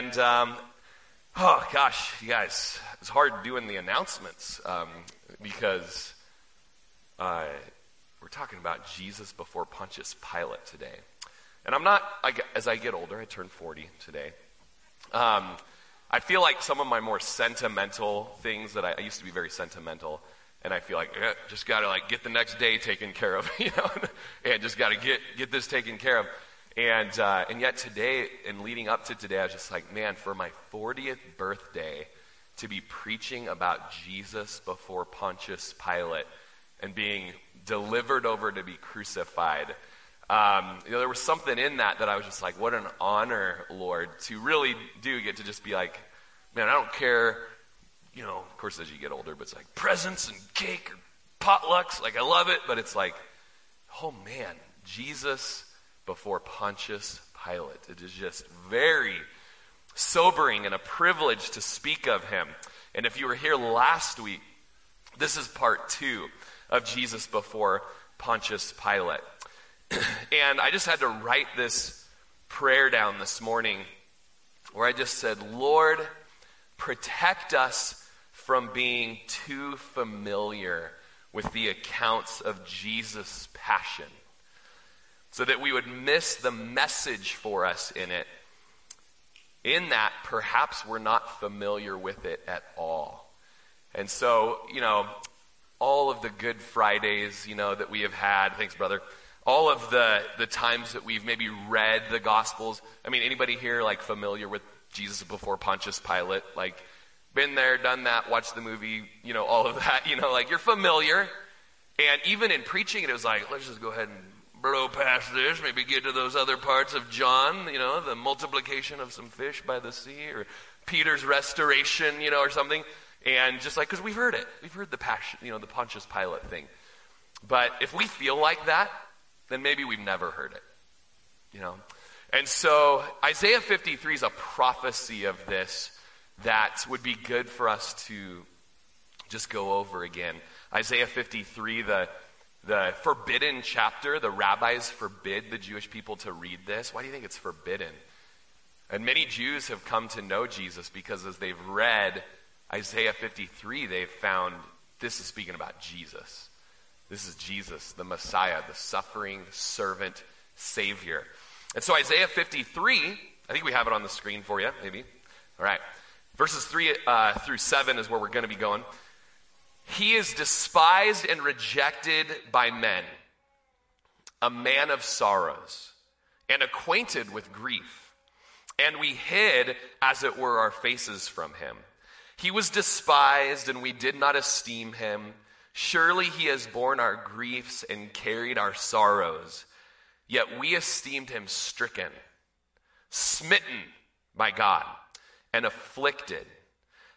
And, um, oh gosh, you guys, it's hard doing the announcements um, because uh, we're talking about Jesus before Pontius Pilate today. And I'm not, I, as I get older, I turn 40 today. Um, I feel like some of my more sentimental things that I, I used to be very sentimental, and I feel like eh, just got to like get the next day taken care of, you know, and just got to get get this taken care of. And uh, and yet today, and leading up to today, I was just like, man, for my 40th birthday, to be preaching about Jesus before Pontius Pilate and being delivered over to be crucified. Um, you know, there was something in that that I was just like, what an honor, Lord, to really do get to just be like, man, I don't care, you know, of course, as you get older, but it's like presents and cake or potlucks. Like, I love it, but it's like, oh man, Jesus before Pontius Pilate. It is just very sobering and a privilege to speak of him. And if you were here last week, this is part two of Jesus before Pontius Pilate. and I just had to write this prayer down this morning where I just said, Lord, protect us from being too familiar with the accounts of Jesus' passion so that we would miss the message for us in it. In that, perhaps we're not familiar with it at all. And so, you know, all of the Good Fridays, you know, that we have had, thanks, brother all of the, the times that we've maybe read the Gospels. I mean, anybody here like familiar with Jesus before Pontius Pilate? Like, been there, done that, watched the movie, you know, all of that, you know, like you're familiar. And even in preaching it, was like, let's just go ahead and blow past this, maybe get to those other parts of John, you know, the multiplication of some fish by the sea, or Peter's restoration, you know, or something. And just like, because we've heard it. We've heard the passion, you know, the Pontius Pilate thing. But if we feel like that, then maybe we've never heard it. You know? And so Isaiah 53 is a prophecy of this that would be good for us to just go over again. Isaiah 53, the, the forbidden chapter, the rabbis forbid the Jewish people to read this. Why do you think it's forbidden? And many Jews have come to know Jesus because as they've read Isaiah 53, they've found this is speaking about Jesus. This is Jesus, the Messiah, the suffering servant Savior. And so Isaiah 53, I think we have it on the screen for you, maybe. All right. Verses 3 uh, through 7 is where we're going to be going. He is despised and rejected by men, a man of sorrows, and acquainted with grief. And we hid, as it were, our faces from him. He was despised, and we did not esteem him. Surely he has borne our griefs and carried our sorrows, yet we esteemed him stricken, smitten by God, and afflicted.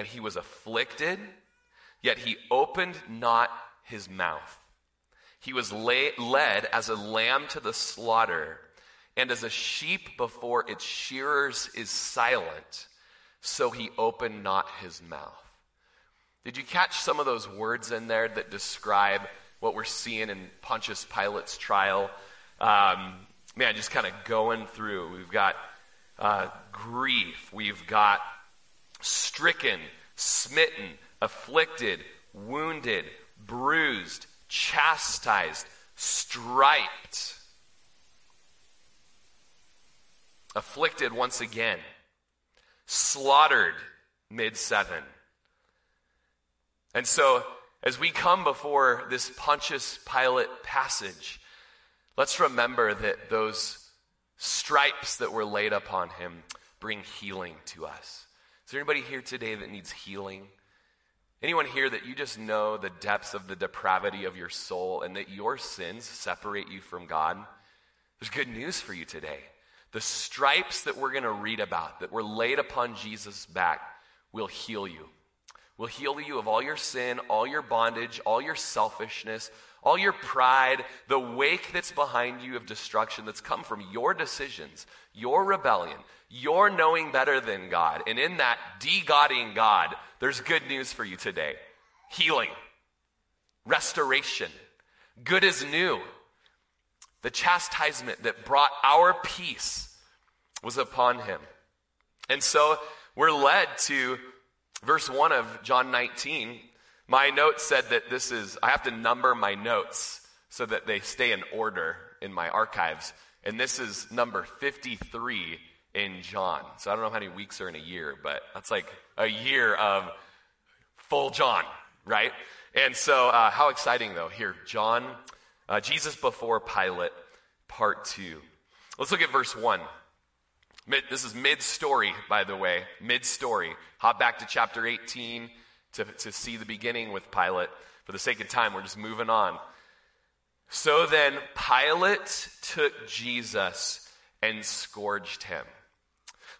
and he was afflicted, yet he opened not his mouth. He was led as a lamb to the slaughter, and as a sheep before its shearers is silent, so he opened not his mouth. Did you catch some of those words in there that describe what we're seeing in Pontius Pilate's trial? Um, man, just kind of going through. We've got uh, grief, we've got stricken, smitten, afflicted, wounded, bruised, chastised, striped, afflicted once again, slaughtered mid seven. And so, as we come before this Pontius Pilate passage, let's remember that those stripes that were laid upon him bring healing to us. Is there anybody here today that needs healing? Anyone here that you just know the depths of the depravity of your soul and that your sins separate you from God? There's good news for you today. The stripes that we're going to read about that were laid upon Jesus' back will heal you. Will heal you of all your sin, all your bondage, all your selfishness, all your pride, the wake that's behind you of destruction that's come from your decisions, your rebellion, your knowing better than God. And in that de-godding God, there's good news for you today. Healing, restoration, good is new. The chastisement that brought our peace was upon him. And so we're led to verse 1 of John 19. My note said that this is, I have to number my notes so that they stay in order in my archives. And this is number 53 in John. So I don't know how many weeks are in a year, but that's like a year of full John, right? And so, uh, how exciting though. Here, John, uh, Jesus before Pilate, part two. Let's look at verse 1. Mid, this is mid story, by the way, mid story. Hop back to chapter 18 to, to see the beginning with Pilate. For the sake of time, we're just moving on. So then, Pilate took Jesus and scourged him.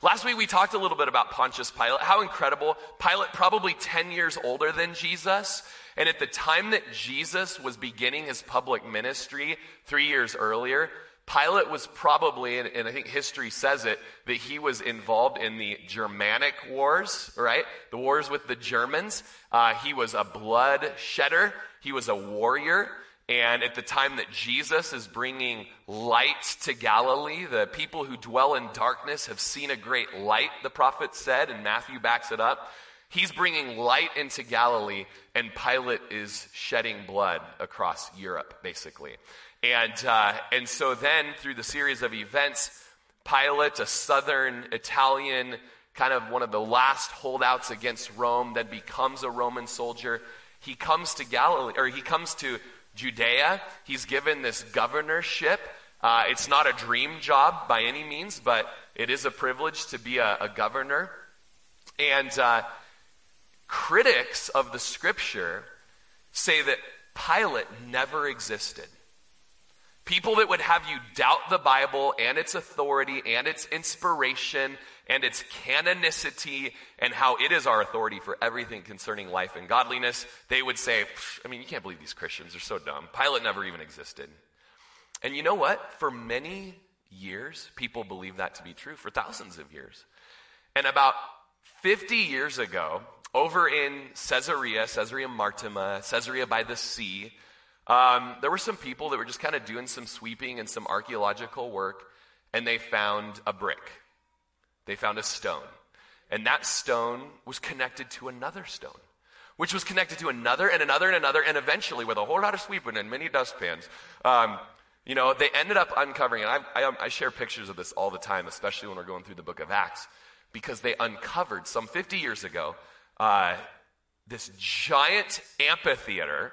Last week we talked a little bit about Pontius Pilate. How incredible. Pilate, probably 10 years older than Jesus. And at the time that Jesus was beginning his public ministry, three years earlier, Pilate was probably, and, I think history says it, that he was involved in the Germanic wars, right? The wars with the Germans. Uh, he was a blood shedder. He was a warrior. And at the time that Jesus is bringing light to Galilee, the people who dwell in darkness have seen a great light, the prophet said, and Matthew backs it up. He's bringing light into Galilee, and Pilate is shedding blood across Europe, basically. And, uh, and so then, through the series of events, Pilate, a southern Italian, kind of one of the last holdouts against Rome, then becomes a Roman soldier. He comes to Galilee, or he comes to Judea. He's given this governorship. Uh, it's not a dream job by any means, but it is a privilege to be a, a governor. And uh, critics of the scripture say that Pilate never existed. People that would have you doubt the Bible and its authority and its inspiration and its canonicity and how it is our authority for everything concerning life and godliness, they would say, I mean, you can't believe these Christians are so dumb. Pilate never even existed. And you know what? For many years, people believed that to be true, for thousands of years. And about 50 years ago, over in Caesarea, Caesarea Maritima, Caesarea by the sea, um, there were some people that were just kind of doing some sweeping and some archaeological work, and they found a brick. They found a stone. And that stone was connected to another stone, which was connected to another and another and another, and eventually, with a whole lot of sweeping and many dustpans, um, you know, they ended up uncovering, and I, I, I share pictures of this all the time, especially when we're going through the book of Acts, because they uncovered some 50 years ago uh, this giant amphitheater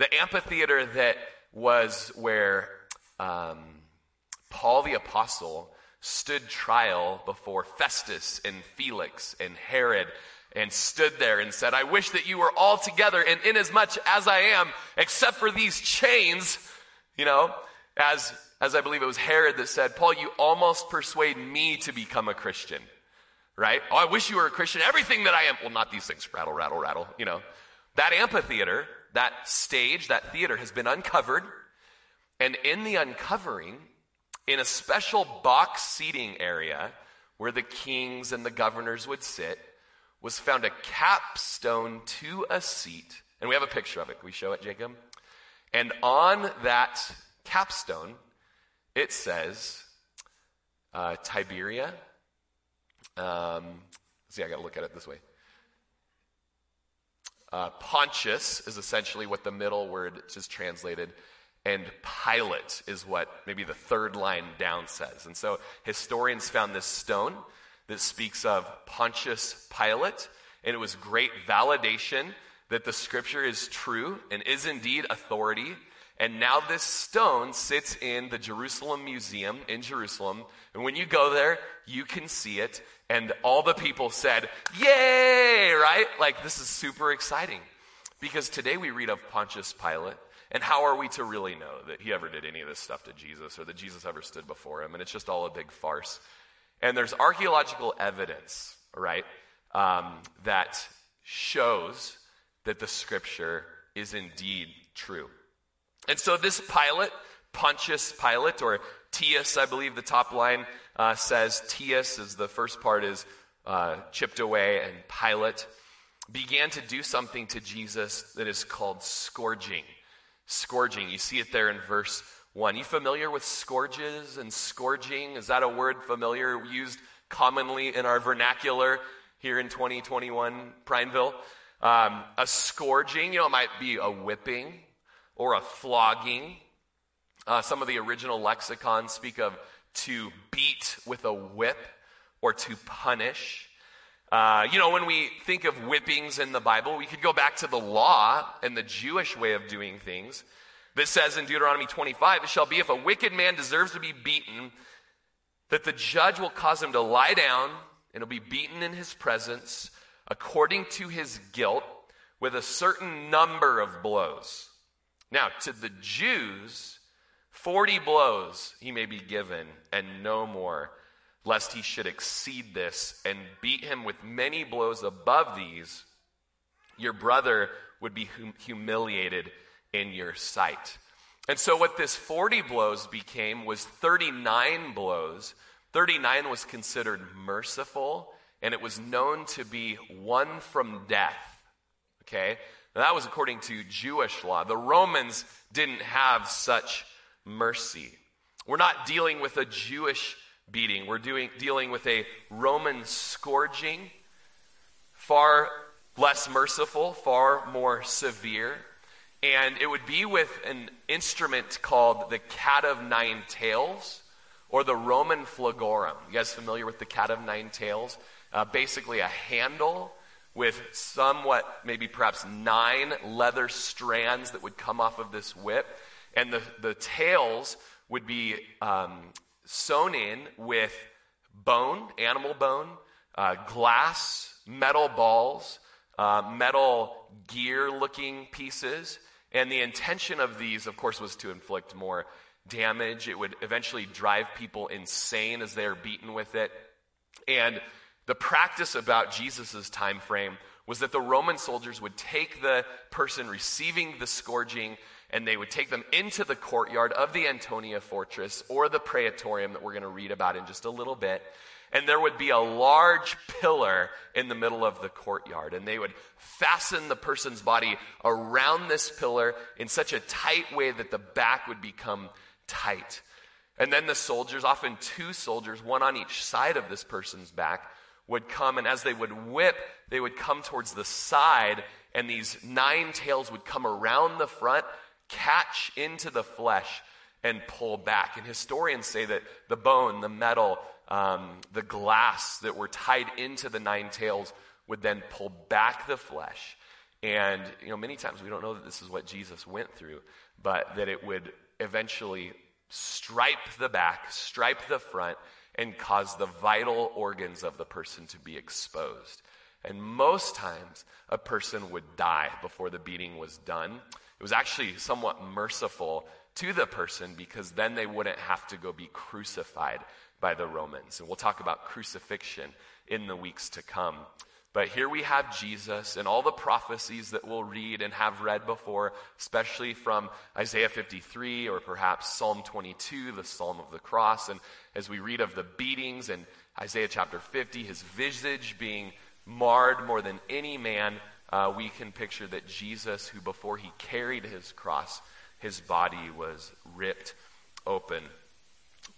the amphitheater that was where um, Paul the Apostle stood trial before Festus and Felix and Herod and stood there and said, I wish that you were all together and inasmuch as I am, except for these chains, you know, as, as I believe it was Herod that said, Paul, you almost persuade me to become a Christian, right? Oh, I wish you were a Christian. Everything that I am, well, not these things, rattle, rattle, rattle, you know. That amphitheater that stage, that theater has been uncovered. And in the uncovering, in a special box seating area where the kings and the governors would sit, was found a capstone to a seat. And we have a picture of it. Can we show it, Jacob? And on that capstone, it says uh, Tiberia. Um, see, I got to look at it this way. Uh, Pontius is essentially what the middle word is translated, and Pilate is what maybe the third line down says. And so historians found this stone that speaks of Pontius Pilate, and it was great validation that the scripture is true and is indeed authority. And now this stone sits in the Jerusalem Museum in Jerusalem. And when you go there, you can see it. And all the people said, Yay! Right? Like, this is super exciting. Because today we read of Pontius Pilate. And how are we to really know that he ever did any of this stuff to Jesus or that Jesus ever stood before him? And it's just all a big farce. And there's archaeological evidence, right, um, that shows that the scripture is indeed true. And so this Pilate, Pontius Pilate, or Tius, I believe the top line uh, says, Tius is the first part is uh, chipped away, and Pilate began to do something to Jesus that is called scourging. Scourging. You see it there in verse 1. You familiar with scourges and scourging? Is that a word familiar, used commonly in our vernacular here in 2021, Prineville? Um, a scourging, you know, it might be a whipping or a flogging. Uh, some of the original lexicons speak of to beat with a whip or to punish. Uh, you know, when we think of whippings in the Bible, we could go back to the law and the Jewish way of doing things that says in Deuteronomy 25, It shall be if a wicked man deserves to be beaten, that the judge will cause him to lie down and he'll be beaten in his presence according to his guilt with a certain number of blows. Now, to the Jews, 40 blows he may be given and no more lest he should exceed this and beat him with many blows above these, your brother would be hum- humiliated in your sight. And so, what this 40 blows became was 39 blows. 39 was considered merciful, and it was known to be one from death. Okay? Now, that was according to Jewish law. The Romans didn't have such mercy. We're not dealing with a Jewish beating. We're doing, dealing with a Roman scourging, far less merciful, far more severe. And it would be with an instrument called the cat of nine tails or the Roman flagrum. You guys familiar with the cat of nine tails? Uh, basically, a handle with somewhat, maybe perhaps nine leather strands that would come off of this whip. And the, the tails would be um, sewn in with bone, animal bone, uh, glass, metal balls, uh, metal gear looking pieces. And the intention of these, of course, was to inflict more damage. It would eventually drive people insane as they're beaten with it. And the practice about Jesus' time frame was that the Roman soldiers would take the person receiving the scourging and they would take them into the courtyard of the Antonia fortress or the praetorium that we're going to read about in just a little bit. And there would be a large pillar in the middle of the courtyard. And they would fasten the person's body around this pillar in such a tight way that the back would become tight. And then the soldiers, often two soldiers, one on each side of this person's back, would come. And as they would whip, they would come towards the side. And these nine tails would come around the front catch into the flesh and pull back. And historians say that the bone, the metal, um, the glass that were tied into the nine tails would then pull back the flesh. And, you know, many times we don't know that this is what Jesus went through, but that it would eventually stripe the back, stripe the front, and cause the vital organs of the person to be exposed. And most times, a person would die before the beating was done. It was actually somewhat merciful to the person because then they wouldn't have to go be crucified by the Romans. And we'll talk about crucifixion in the weeks to come. But here we have Jesus and all the prophecies that we'll read and have read before, especially from Isaiah 53 or perhaps Psalm 22, the Psalm of the Cross. And as we read of the beatings in Isaiah chapter 50, his visage being marred more than any man uh, we can picture that Jesus, who before he carried his cross, his body was ripped open.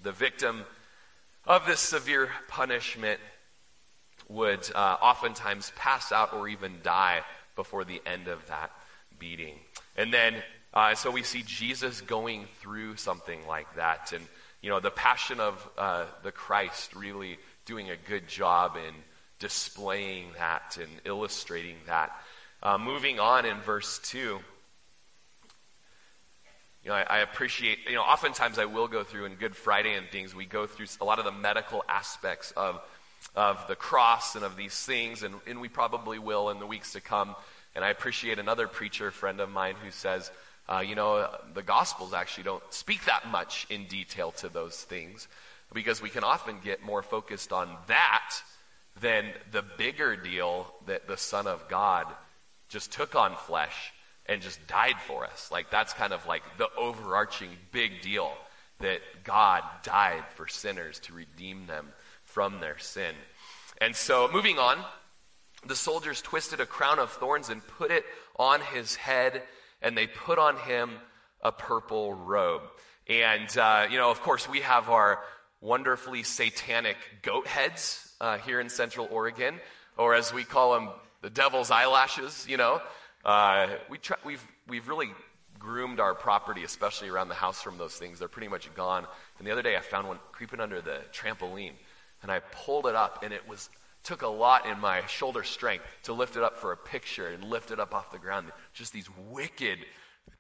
The victim of this severe punishment would uh, oftentimes pass out or even die before the end of that beating. And then, uh, so we see Jesus going through something like that. And, you know, the passion of uh, the Christ really doing a good job in displaying that and illustrating that. Uh, moving on in verse 2, you know, I, I, appreciate, you know, oftentimes I will go through in Good Friday and things, we go through a lot of the medical aspects of, of the cross and of these things, and, and we probably will in the weeks to come. And I appreciate another preacher friend of mine who says, uh, you know, the Gospels actually don't speak that much in detail to those things because we can often get more focused on that than the bigger deal that the Son of God just took on flesh and just died for us. Like, that's kind of like the overarching big deal that God died for sinners to redeem them from their sin. And so, moving on, the soldiers twisted a crown of thorns and put it on his head, and they put on him a purple robe. And, uh, you know, of course, we have our wonderfully satanic goat heads uh, here in Central Oregon, or as we call them, the devil's eyelashes, you know. Uh, we we've, we've really groomed our property, especially around the house, from those things. They're pretty much gone. And the other day, I found one creeping under the trampoline, and I pulled it up, and it was took a lot in my shoulder strength to lift it up for a picture and lift it up off the ground. Just these wicked,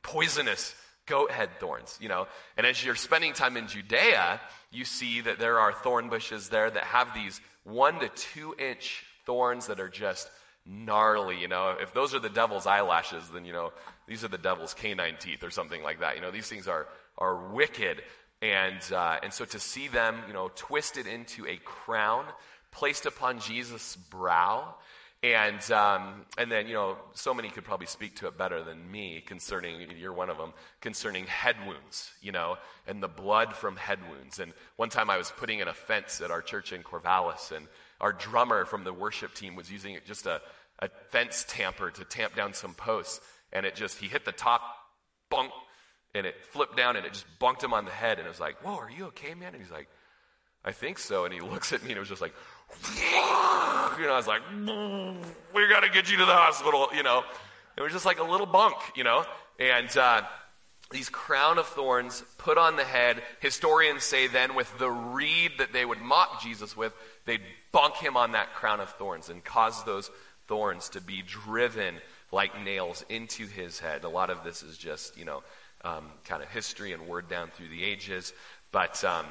poisonous goat head thorns, you know. And as you're spending time in Judea, you see that there are thorn bushes there that have these one to two inch thorns that are just gnarly, you know. If those are the devil's eyelashes, then, you know, these are the devil's canine teeth or something like that. You know, these things are, are wicked. And, uh, and so to see them, you know, twisted into a crown placed upon Jesus' brow and, um, and then, you know, so many could probably speak to it better than me concerning, you're one of them, concerning head wounds, you know, and the blood from head wounds. And one time I was putting in a fence at our church in Corvallis, and our drummer from the worship team was using just a, a fence tamper to tamp down some posts. And it just, he hit the top, bunk, and it flipped down and it just bunked him on the head. And it was like, Whoa, are you okay, man? And he's like, I think so. And he looks at me and it was just like, you know, I was like, we got to get you to the hospital, you know. It was just like a little bunk, you know. And uh, these crown of thorns put on the head. Historians say then, with the reed that they would mock Jesus with, they'd bunk him on that crown of thorns and cause those thorns to be driven like nails into his head. A lot of this is just, you know, um, kind of history and word down through the ages. But um,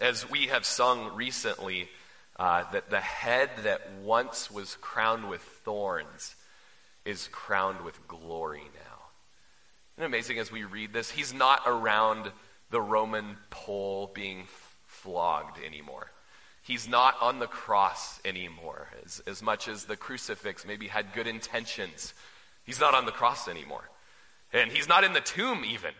as we have sung recently, uh, that the head that once was crowned with thorns is crowned with glory now. Isn't amazing as we read this? He's not around the Roman pole being flogged anymore. He's not on the cross anymore. As, as much as the crucifix maybe had good intentions, he's not on the cross anymore. And he's not in the tomb even.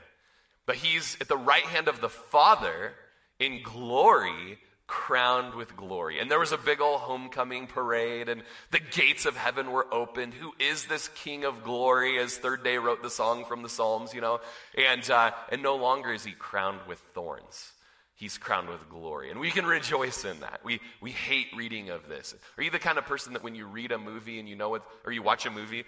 But he's at the right hand of the Father in glory crowned with glory. And there was a big old homecoming parade, and the gates of heaven were opened. Who is this King of glory? As Third Day wrote the song from the Psalms, you know. And, uh, and no longer is he crowned with thorns. He's crowned with glory. And we can rejoice in that. We, we hate reading of this. Are you the kind of person that when you read a movie and you know it, or you watch a movie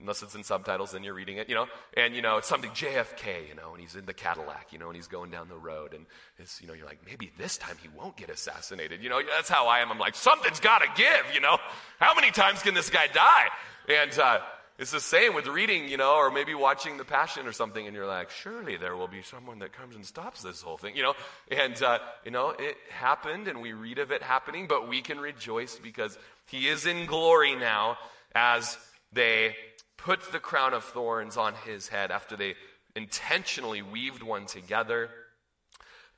unless it's in subtitles, then you're reading it, you know, and you know, it's something JFK, you know, and he's in the Cadillac, you know, and he's going down the road, and it's, you know, you're like, maybe this time he won't get assassinated, you know, that's how I am. I'm like, something's got to give, you know, how many times can this guy die? And uh, it's the same with reading, you know, or maybe watching The Passion or something, and you're like, surely there will be someone that comes and stops this whole thing, you know, and uh, you know, it happened, and we read of it happening, but we can rejoice because he is in glory now as they put the crown of thorns on his head after they intentionally weaved one together,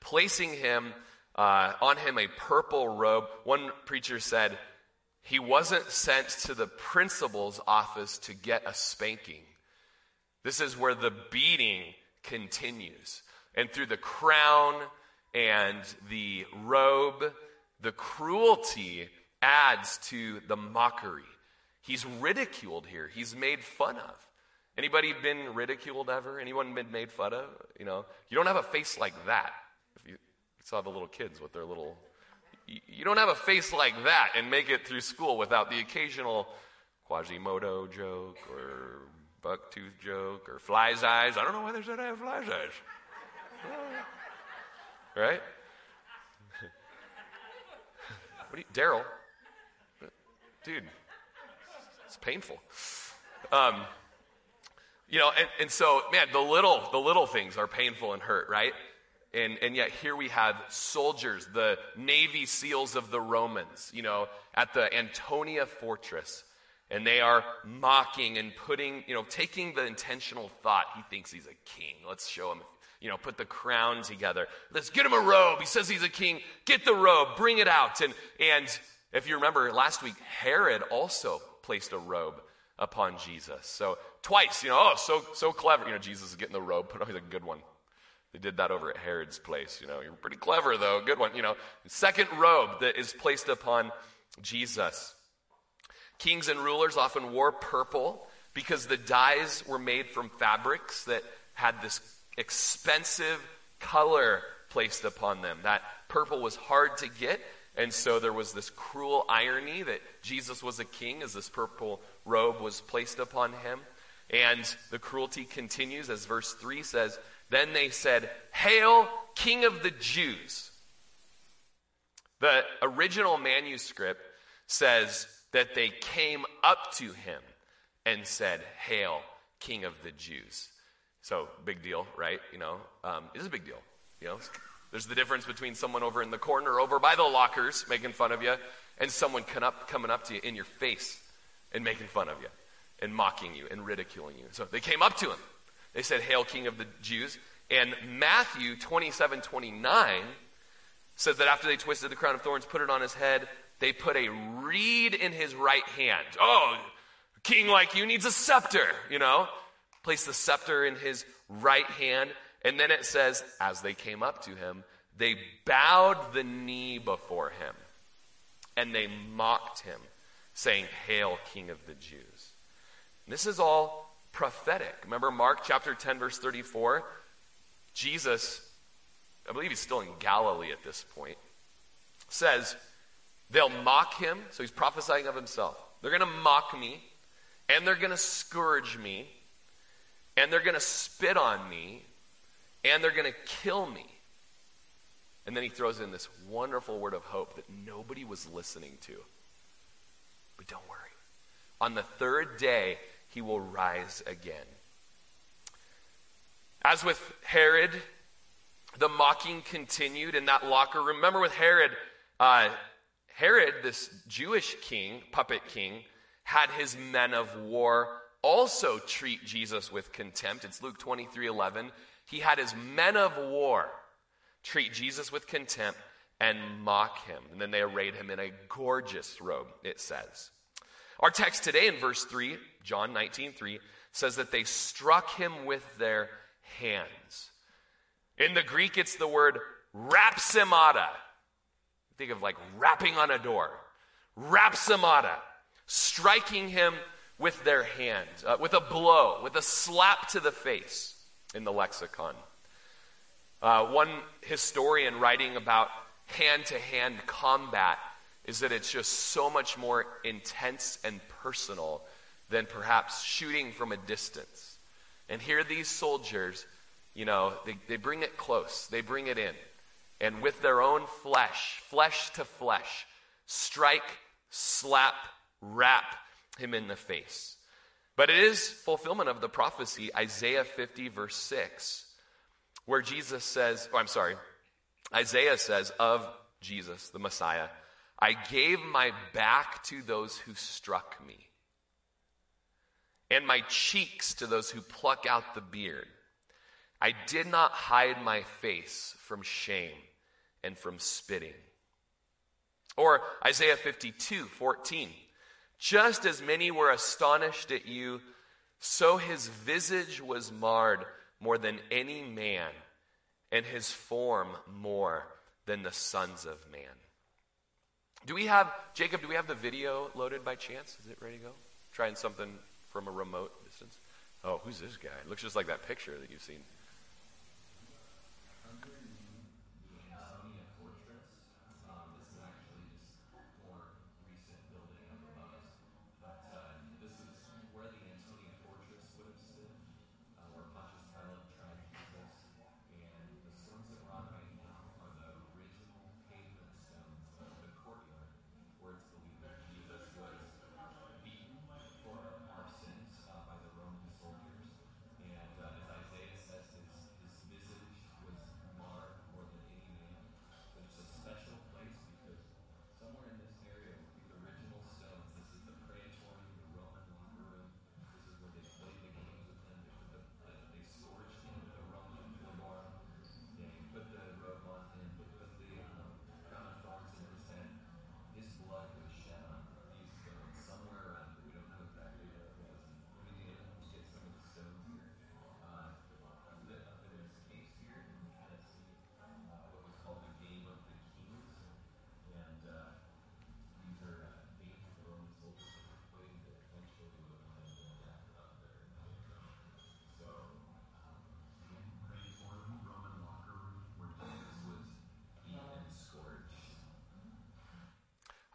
placing him uh, on him a purple robe. One preacher said he wasn't sent to the principal's office to get a spanking. This is where the beating continues. And through the crown and the robe, the cruelty adds to the mockery. He's ridiculed here. He's made fun of. Anybody been ridiculed ever? Anyone been made fun of? You know, you don't have a face like that. If you, saw the little kids with their little, you, don't have a face like that and make it through school without the occasional Quasimodo joke or bucktooth joke or fly's eyes. I don't know why they said I have fly's eyes. right? what do you, Daryl? Dude, painful. Um, you know, and, and so, man, the little, the little things are painful and hurt, right? And, and yet here we have soldiers, the Navy SEALs of the Romans, you know, at the Antonia fortress. And they are mocking and putting, you know, taking the intentional thought. He thinks he's a king. Let's show him, you know, put the crown together. Let's get him a robe. He says he's a king. Get the robe, bring it out. And, and If you remember last week, Herod also placed a robe upon Jesus. So twice, you know, oh, so so clever. You know, Jesus is getting the robe, but always a good one. They did that over at Herod's place. You know, you're pretty clever though, good one. You know, second robe that is placed upon Jesus. Kings and rulers often wore purple because the dyes were made from fabrics that had this expensive color placed upon them. That purple was hard to get, and so there was this cruel irony that Jesus was a king as this purple robe was placed upon him. And the cruelty continues as verse 3 says, Then they said, Hail, King of the Jews. The original manuscript says that they came up to him and said, Hail, King of the Jews. So, big deal, right? You know, um, it is a big deal. You know, there's the difference between someone over in the corner, over by the lockers, making fun of you, and someone up, coming up to you in your face and making fun of you, and mocking you, and ridiculing you. So they came up to him. They said, Hail, King of the Jews. And Matthew 27 29 says that after they twisted the crown of thorns, put it on his head, they put a reed in his right hand. Oh, king like you needs a scepter, you know? Place the scepter in his right hand. And then it says, as they came up to him, they bowed the knee before him and they mocked him, saying, Hail, King of the Jews. This is all prophetic. Remember Mark chapter 10, verse 34? Jesus, I believe he's still in Galilee at this point, says, They'll mock him. So he's prophesying of himself. They're going to mock me, and they're going to scourge me, and they're going to spit on me, and they're going to kill me. And then he throws in this wonderful word of hope that nobody was listening to. But don't worry. On the third day, he will rise again. As with Herod, the mocking continued in that locker room. Remember with Herod, uh, Herod, this Jewish king, puppet king, had his men of war also treat Jesus with contempt. It's Luke 23 11. He had his men of war treat Jesus with contempt and mock him. And then they arrayed him in a gorgeous robe, it says. Our text today in verse 3, John 19 3, says that they struck him with their hands. In the Greek, it's the word rapsimata. Think of like rapping on a door. Rapsimata. Striking him with their hand, uh, with a blow, with a slap to the face in the lexicon. Uh, one historian writing about hand to hand combat is that it's just so much more intense and personal than perhaps shooting from a distance. And here, these soldiers, you know, they, they bring it close, they bring it in and with their own flesh, flesh to flesh, strike, slap, rap him in the face. But it is fulfillment of the prophecy, Isaiah 50, verse 6, where Jesus says, oh, I'm sorry, Isaiah says of Jesus, the Messiah, I gave my back to those who struck me, and my cheeks to those who pluck out the beard. I did not hide my face from shame and from spitting. Or Isaiah 52 14. Just as many were astonished at you, so his visage was marred more than any man, and his form more than the sons of man. Do we have, Jacob, do we have the video loaded by chance? Is it ready to go? Trying something from a remote distance? Oh, who's this guy? It Looks just like that picture that you've seen.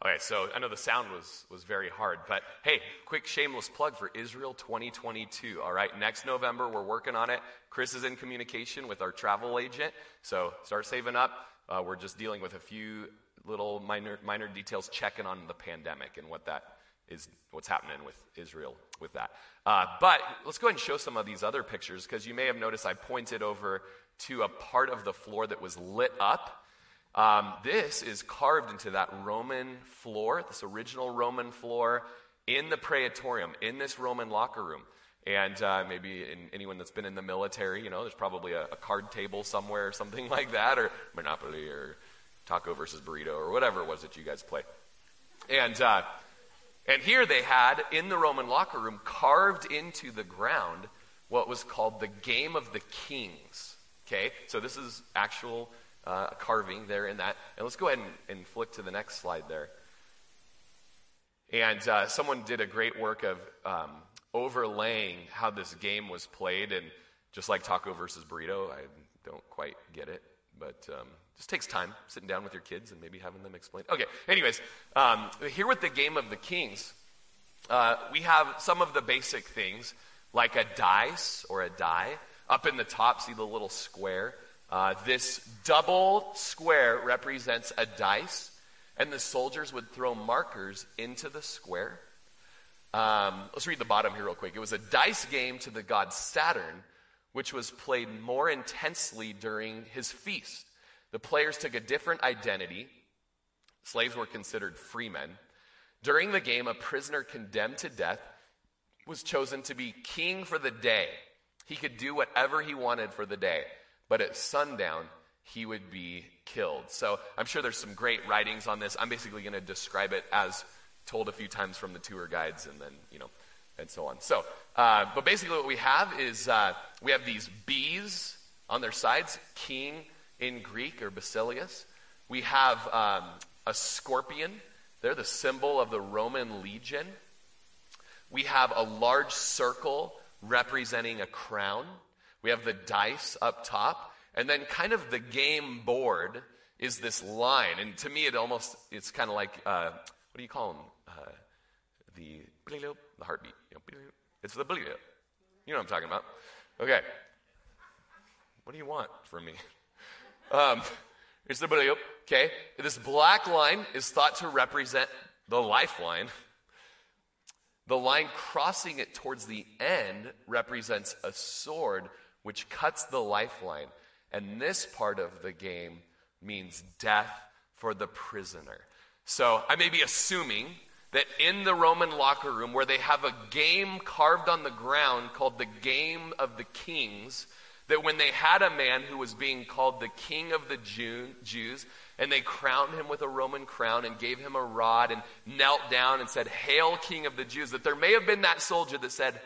Okay, so I know the sound was, was very hard, but hey, quick shameless plug for Israel 2022. All right, next November, we're working on it. Chris is in communication with our travel agent, so start saving up. Uh, we're just dealing with a few little minor, minor details, checking on the pandemic and what that is, what's happening with Israel with that. Uh, but let's go ahead and show some of these other pictures because you may have noticed I pointed over to a part of the floor that was lit up. Um, this is carved into that Roman floor, this original Roman floor in the praetorium, in this Roman locker room. And uh, maybe in, anyone that's been in the military, you know, there's probably a, a, card table somewhere or something like that, or Monopoly or Taco versus Burrito or whatever it was that you guys play. And, uh, and here they had in the Roman locker room carved into the ground what was called the Game of the Kings. Okay, so this is actual uh, carving there in that. And let's go ahead and, and flick to the next slide there. And uh, someone did a great work of um, overlaying how this game was played. And just like taco versus burrito, I don't quite get it. But um, just takes time sitting down with your kids and maybe having them explain. Okay, anyways, um, here with the game of the kings, uh, we have some of the basic things like a dice or a die. Up in the top, see the little square? Uh, this double square represents a dice, and the soldiers would throw markers into the square. Um, let's read the bottom here real quick. It was a dice game to the god Saturn, which was played more intensely during his feast. The players took a different identity. Slaves were considered freemen. During the game, a prisoner condemned to death was chosen to be king for the day. He could do whatever he wanted for the day but at sundown, he would be killed. So I'm sure there's some great writings on this. I'm basically going to describe it as told a few times from the tour guides and then, you know, and so on. So, uh, but basically what we have is uh, we have these bees on their sides, king in Greek or basileus. We have um, a scorpion. They're the symbol of the Roman legion. We have a large circle representing a crown. We have the dice up top, and then kind of the game board is this line. And to me, it almost, it's kind of like, uh, what do you call them? Uh, the, the heartbeat. It's the, you know what I'm talking about. Okay. What do you want from me? Um, it's the, okay. This black line is thought to represent the lifeline. The line crossing it towards the end represents a sword which cuts the lifeline. And this part of the game means death for the prisoner. So I may be assuming that in the Roman locker room, where they have a game carved on the ground called the Game of the Kings, that when they had a man who was being called the King of the Jew, Jews, and they crowned him with a Roman crown and gave him a rod and knelt down and said, Hail, King of the Jews, that there may have been that soldier that said,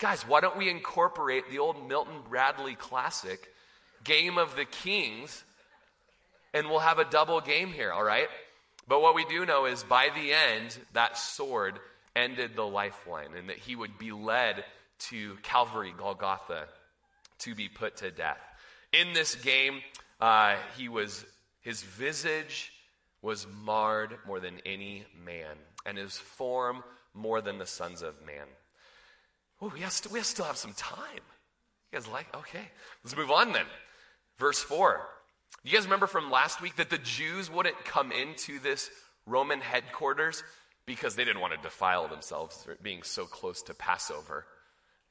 Guys, why don't we incorporate the old Milton Bradley classic, Game of the Kings, and we'll have a double game here, all right? But what we do know is by the end, that sword ended the lifeline and that he would be led to Calvary, Golgotha, to be put to death. In this game, uh, he was, his visage was marred more than any man, and his form more than the sons of man. Oh, we, have we still have some time. You guys like? Okay. Let's move on then. Verse 4. You guys remember from last week that the Jews wouldn't come into this Roman headquarters because they didn't want to defile themselves being so close to Passover,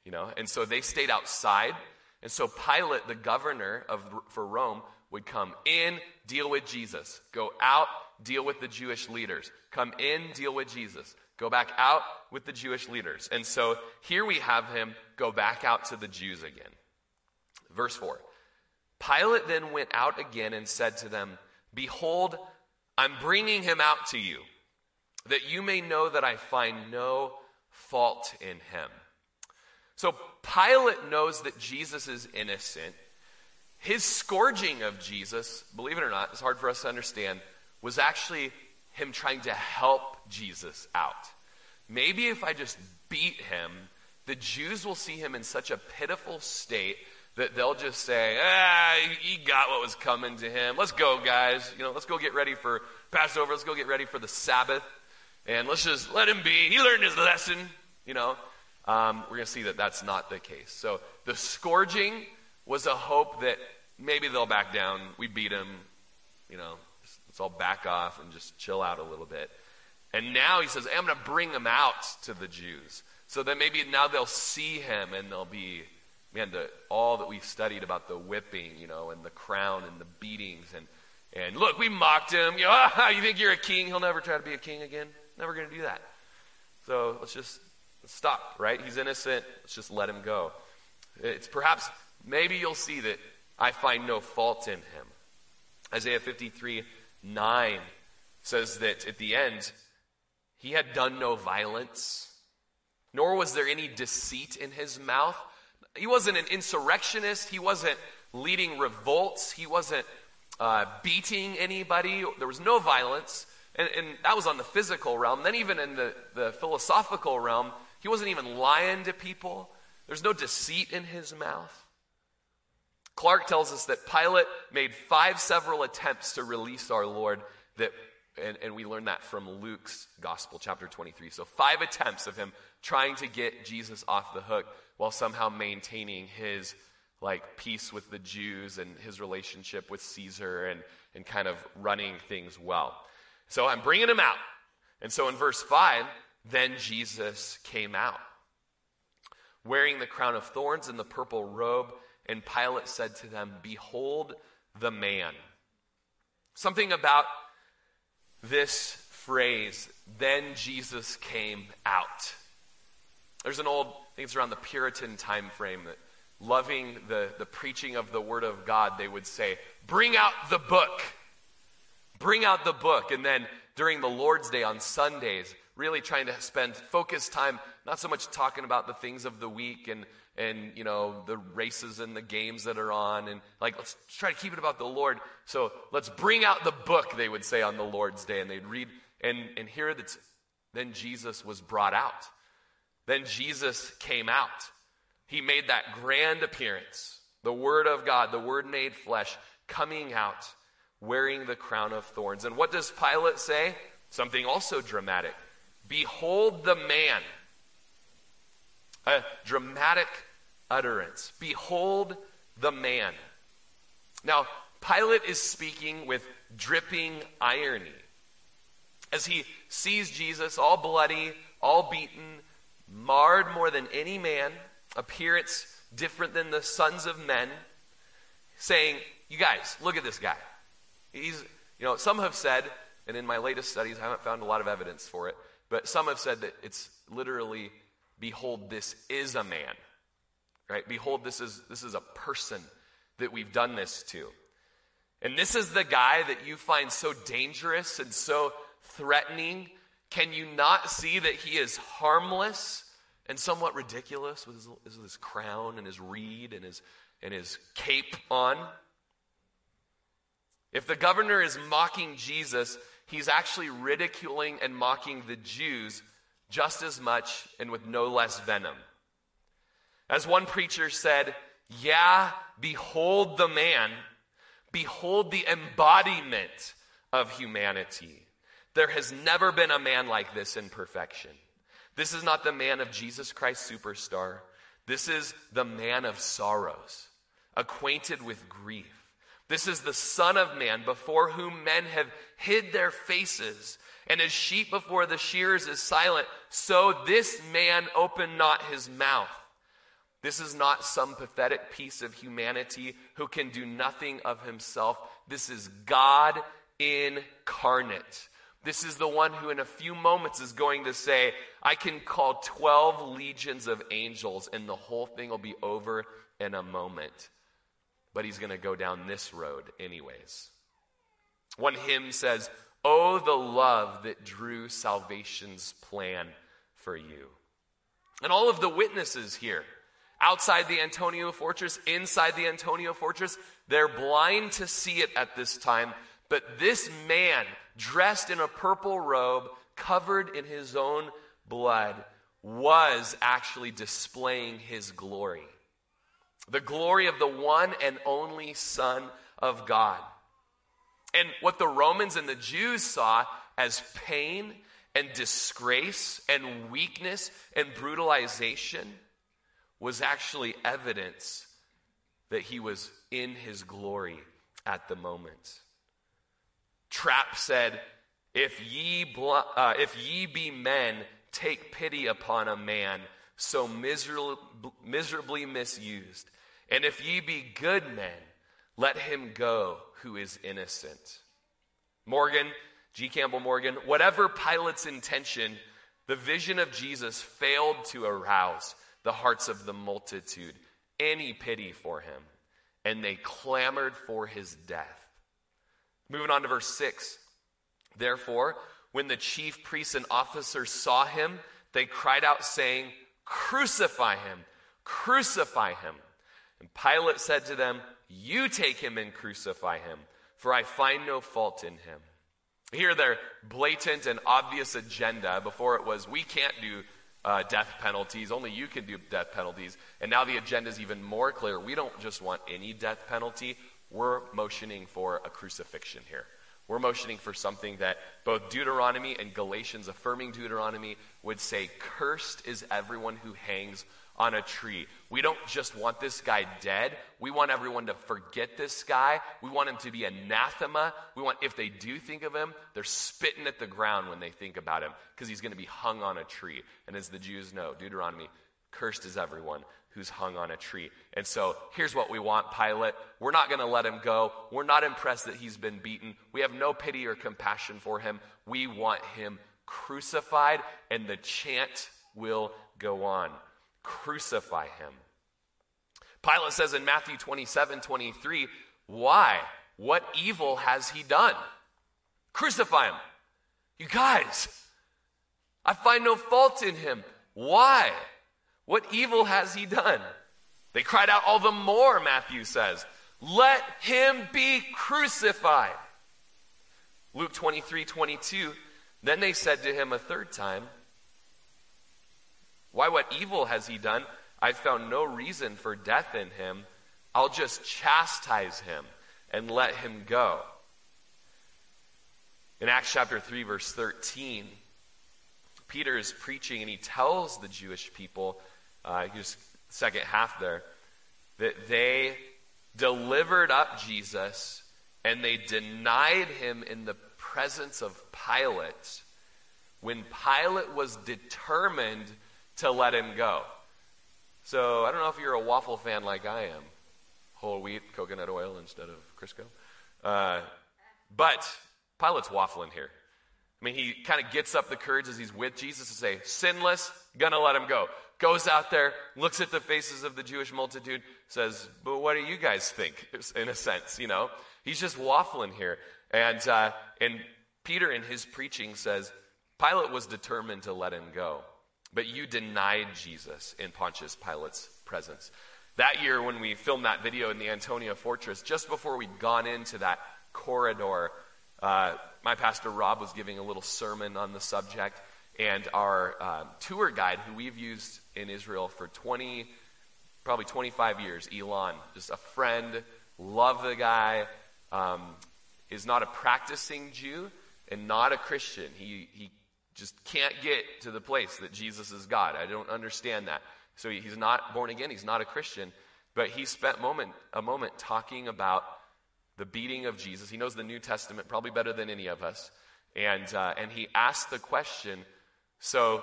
you know? And so they stayed outside. And so Pilate, the governor of, for Rome, would come in, deal with Jesus. Go out, deal with the Jewish leaders. Come in, deal with Jesus. Go back out with the Jewish leaders. And so here we have him go back out to the Jews again. Verse 4 Pilate then went out again and said to them, Behold, I'm bringing him out to you, that you may know that I find no fault in him. So Pilate knows that Jesus is innocent. His scourging of Jesus, believe it or not, it's hard for us to understand, was actually him trying to help Jesus out. Maybe if I just beat him, the Jews will see him in such a pitiful state that they'll just say, ah, he got what was coming to him. Let's go, guys. You know, let's go get ready for Passover. Let's go get ready for the Sabbath. And let's just let him be. He learned his lesson, you know. Um, we're going to see that that's not the case. So the scourging was a hope that maybe they'll back down. We beat him, you know, let's all back off and just chill out a little bit. And now he says, hey, I'm going to bring him out to the Jews. So that maybe now they'll see him and they'll be, man, the, all that we've studied about the whipping, you know, and the crown and the beatings. And, and look, we mocked him. You know, ah, you think you're a king? He'll never try to be a king again. Never going to do that. So let's just let's stop, right? He's innocent. Let's just let him go. It's perhaps, maybe you'll see that I find no fault in him. Isaiah 53 9 says that at the end, he had done no violence nor was there any deceit in his mouth. He wasn't an insurrectionist. He wasn't leading revolts. He wasn't uh, beating anybody. There was no violence. And, and, that was on the physical realm. Then, even in the, the philosophical realm, he wasn't even lying to people. There's no deceit in his mouth. Clarke tells us that Pilate made five several attempts to release our Lord that and, and, we learn that from Luke's gospel, chapter 23. So, five attempts of him trying to get Jesus off the hook while somehow maintaining his like peace with the Jews and his relationship with Caesar and, and kind of running things well. So, I'm bringing him out. And so, in verse 5, then Jesus came out, wearing the crown of thorns and the purple robe. And Pilate said to them, Behold the man. Something about this phrase, then Jesus came out. There's an old, I think it's around the Puritan time frame that loving the, the preaching of the Word of God, they would say, Bring out the book. Bring out the book. And then during the Lord's Day on Sundays, really trying to spend focused time, not so much talking about the things of the week and and you know the races and the games that are on and like let's try to keep it about the lord. So let's bring out the book they would say on the lord's day and they'd read and and here that's then jesus was brought out. Then jesus came out. He made that grand appearance. The word of god the word made flesh coming out wearing the crown of thorns. And what does pilate say? Something also dramatic. Behold the man. A dramatic utterance. Behold the man. Now, Pilate is speaking with dripping irony. As he sees Jesus all bloody, all beaten, marred more than any man, appearance different than the sons of men, saying, You guys, look at this guy. He's, you know, some have said, and in my latest studies, I haven't found a lot of evidence for it, but some have said that it's literally Behold, this is a man. Right? Behold, this is, this is a person that we've done this to. And this is the guy that you find so dangerous and so threatening. Can you not see that he is harmless and somewhat ridiculous with his, with his crown and his reed and his, and his cape on? If the governor is mocking Jesus, he's actually ridiculing and mocking the Jews just as much and with no less venom. As one preacher said, Yeah, behold the man, behold the embodiment of humanity. There has never been a man like this in perfection. This is not the man of Jesus Christ superstar. This is the man of sorrows, acquainted with grief. This is the Son of Man before whom men have hid their faces and as sheep before the shears is silent, so this man opened not his mouth. This is not some pathetic piece of humanity who can do nothing of himself. This is God incarnate. This is the one who, in a few moments, is going to say, I can call 12 legions of angels, and the whole thing will be over in a moment. But he's going to go down this road, anyways. One hymn says, Oh, the love that drew salvation's plan for you. And all of the witnesses here, outside the Antonia fortress, inside the Antonia fortress, they're blind to see it at this time. But this man, dressed in a purple robe, covered in his own blood, was actually displaying his glory. the glory of the one and only Son of God. And what the Romans and the Jews saw as pain and disgrace and weakness and brutalization was actually evidence that he was in his glory at the moment. Trapp said, if ye, bl- uh, if ye be men, take pity upon a man so miserably, miserably misused. And if ye be good men, let him go who is innocent. Morgan, G. Campbell Morgan, whatever Pilate's intention, the vision of Jesus failed to arouse the hearts of the multitude any pity for him, and they clamored for his death. Moving on to verse 6. Therefore, when the chief priests and officers saw him, they cried out, saying, Crucify him! Crucify him! And Pilate said to them, You take him and crucify him, for I find no fault in him. Here, their blatant and obvious agenda before it was, We can't do uh, death penalties, only you can do death penalties. And now the agenda is even more clear. We don't just want any death penalty, we're motioning for a crucifixion here. We're motioning for something that both Deuteronomy and Galatians, affirming Deuteronomy, would say Cursed is everyone who hangs on a tree. We don't just want this guy dead. We want everyone to forget this guy. We want him to be anathema. We want, if they do think of him, they're spitting at the ground when they think about him because he's going to be hung on a tree. And as the Jews know, Deuteronomy, cursed is everyone who's hung on a tree. And so here's what we want, Pilate. We're not going to let him go. We're not impressed that he's been beaten. We have no pity or compassion for him. We want him crucified, and the chant will go on. Crucify him. Pilate says in Matthew 27 23, Why? What evil has he done? Crucify him. You guys, I find no fault in him. Why? What evil has he done? They cried out all the more, Matthew says. Let him be crucified. Luke 23 22. Then they said to him a third time, Why, what evil has he done? I found no reason for death in him. I'll just chastise him and let him go. In Acts chapter 3, verse 13, Peter is preaching and he tells the Jewish people uh, just second half there, that they delivered up Jesus and they denied him in the presence of Pilate when Pilate was determined to let him go. So I don't know if you're a waffle fan like I am whole wheat, coconut oil instead of Crisco. Uh, but Pilate's waffling here. I mean, he kind of gets up the courage as he's with Jesus to say, sinless, gonna let him go goes out there, looks at the faces of the Jewish multitude, says, But what do you guys think? In a sense, you know? He's just waffling here. And, uh, and Peter, in his preaching, says, Pilate was determined to let him go, but you denied Jesus in Pontius Pilate's presence. That year, when we filmed that video in the Antonia Fortress, just before we'd gone into that corridor, uh, my pastor Rob was giving a little sermon on the subject, and our uh, tour guide, who we've used in Israel for 20, probably 25 years, Elon, just a friend, love the guy, um, is not a practicing Jew and not a Christian. He, he just can't get to the place that Jesus is God. I don't understand that. So he's not born again, he's not a Christian, but he spent moment, a moment talking about the beating of Jesus. He knows the New Testament probably better than any of us. And, uh, and he asked the question so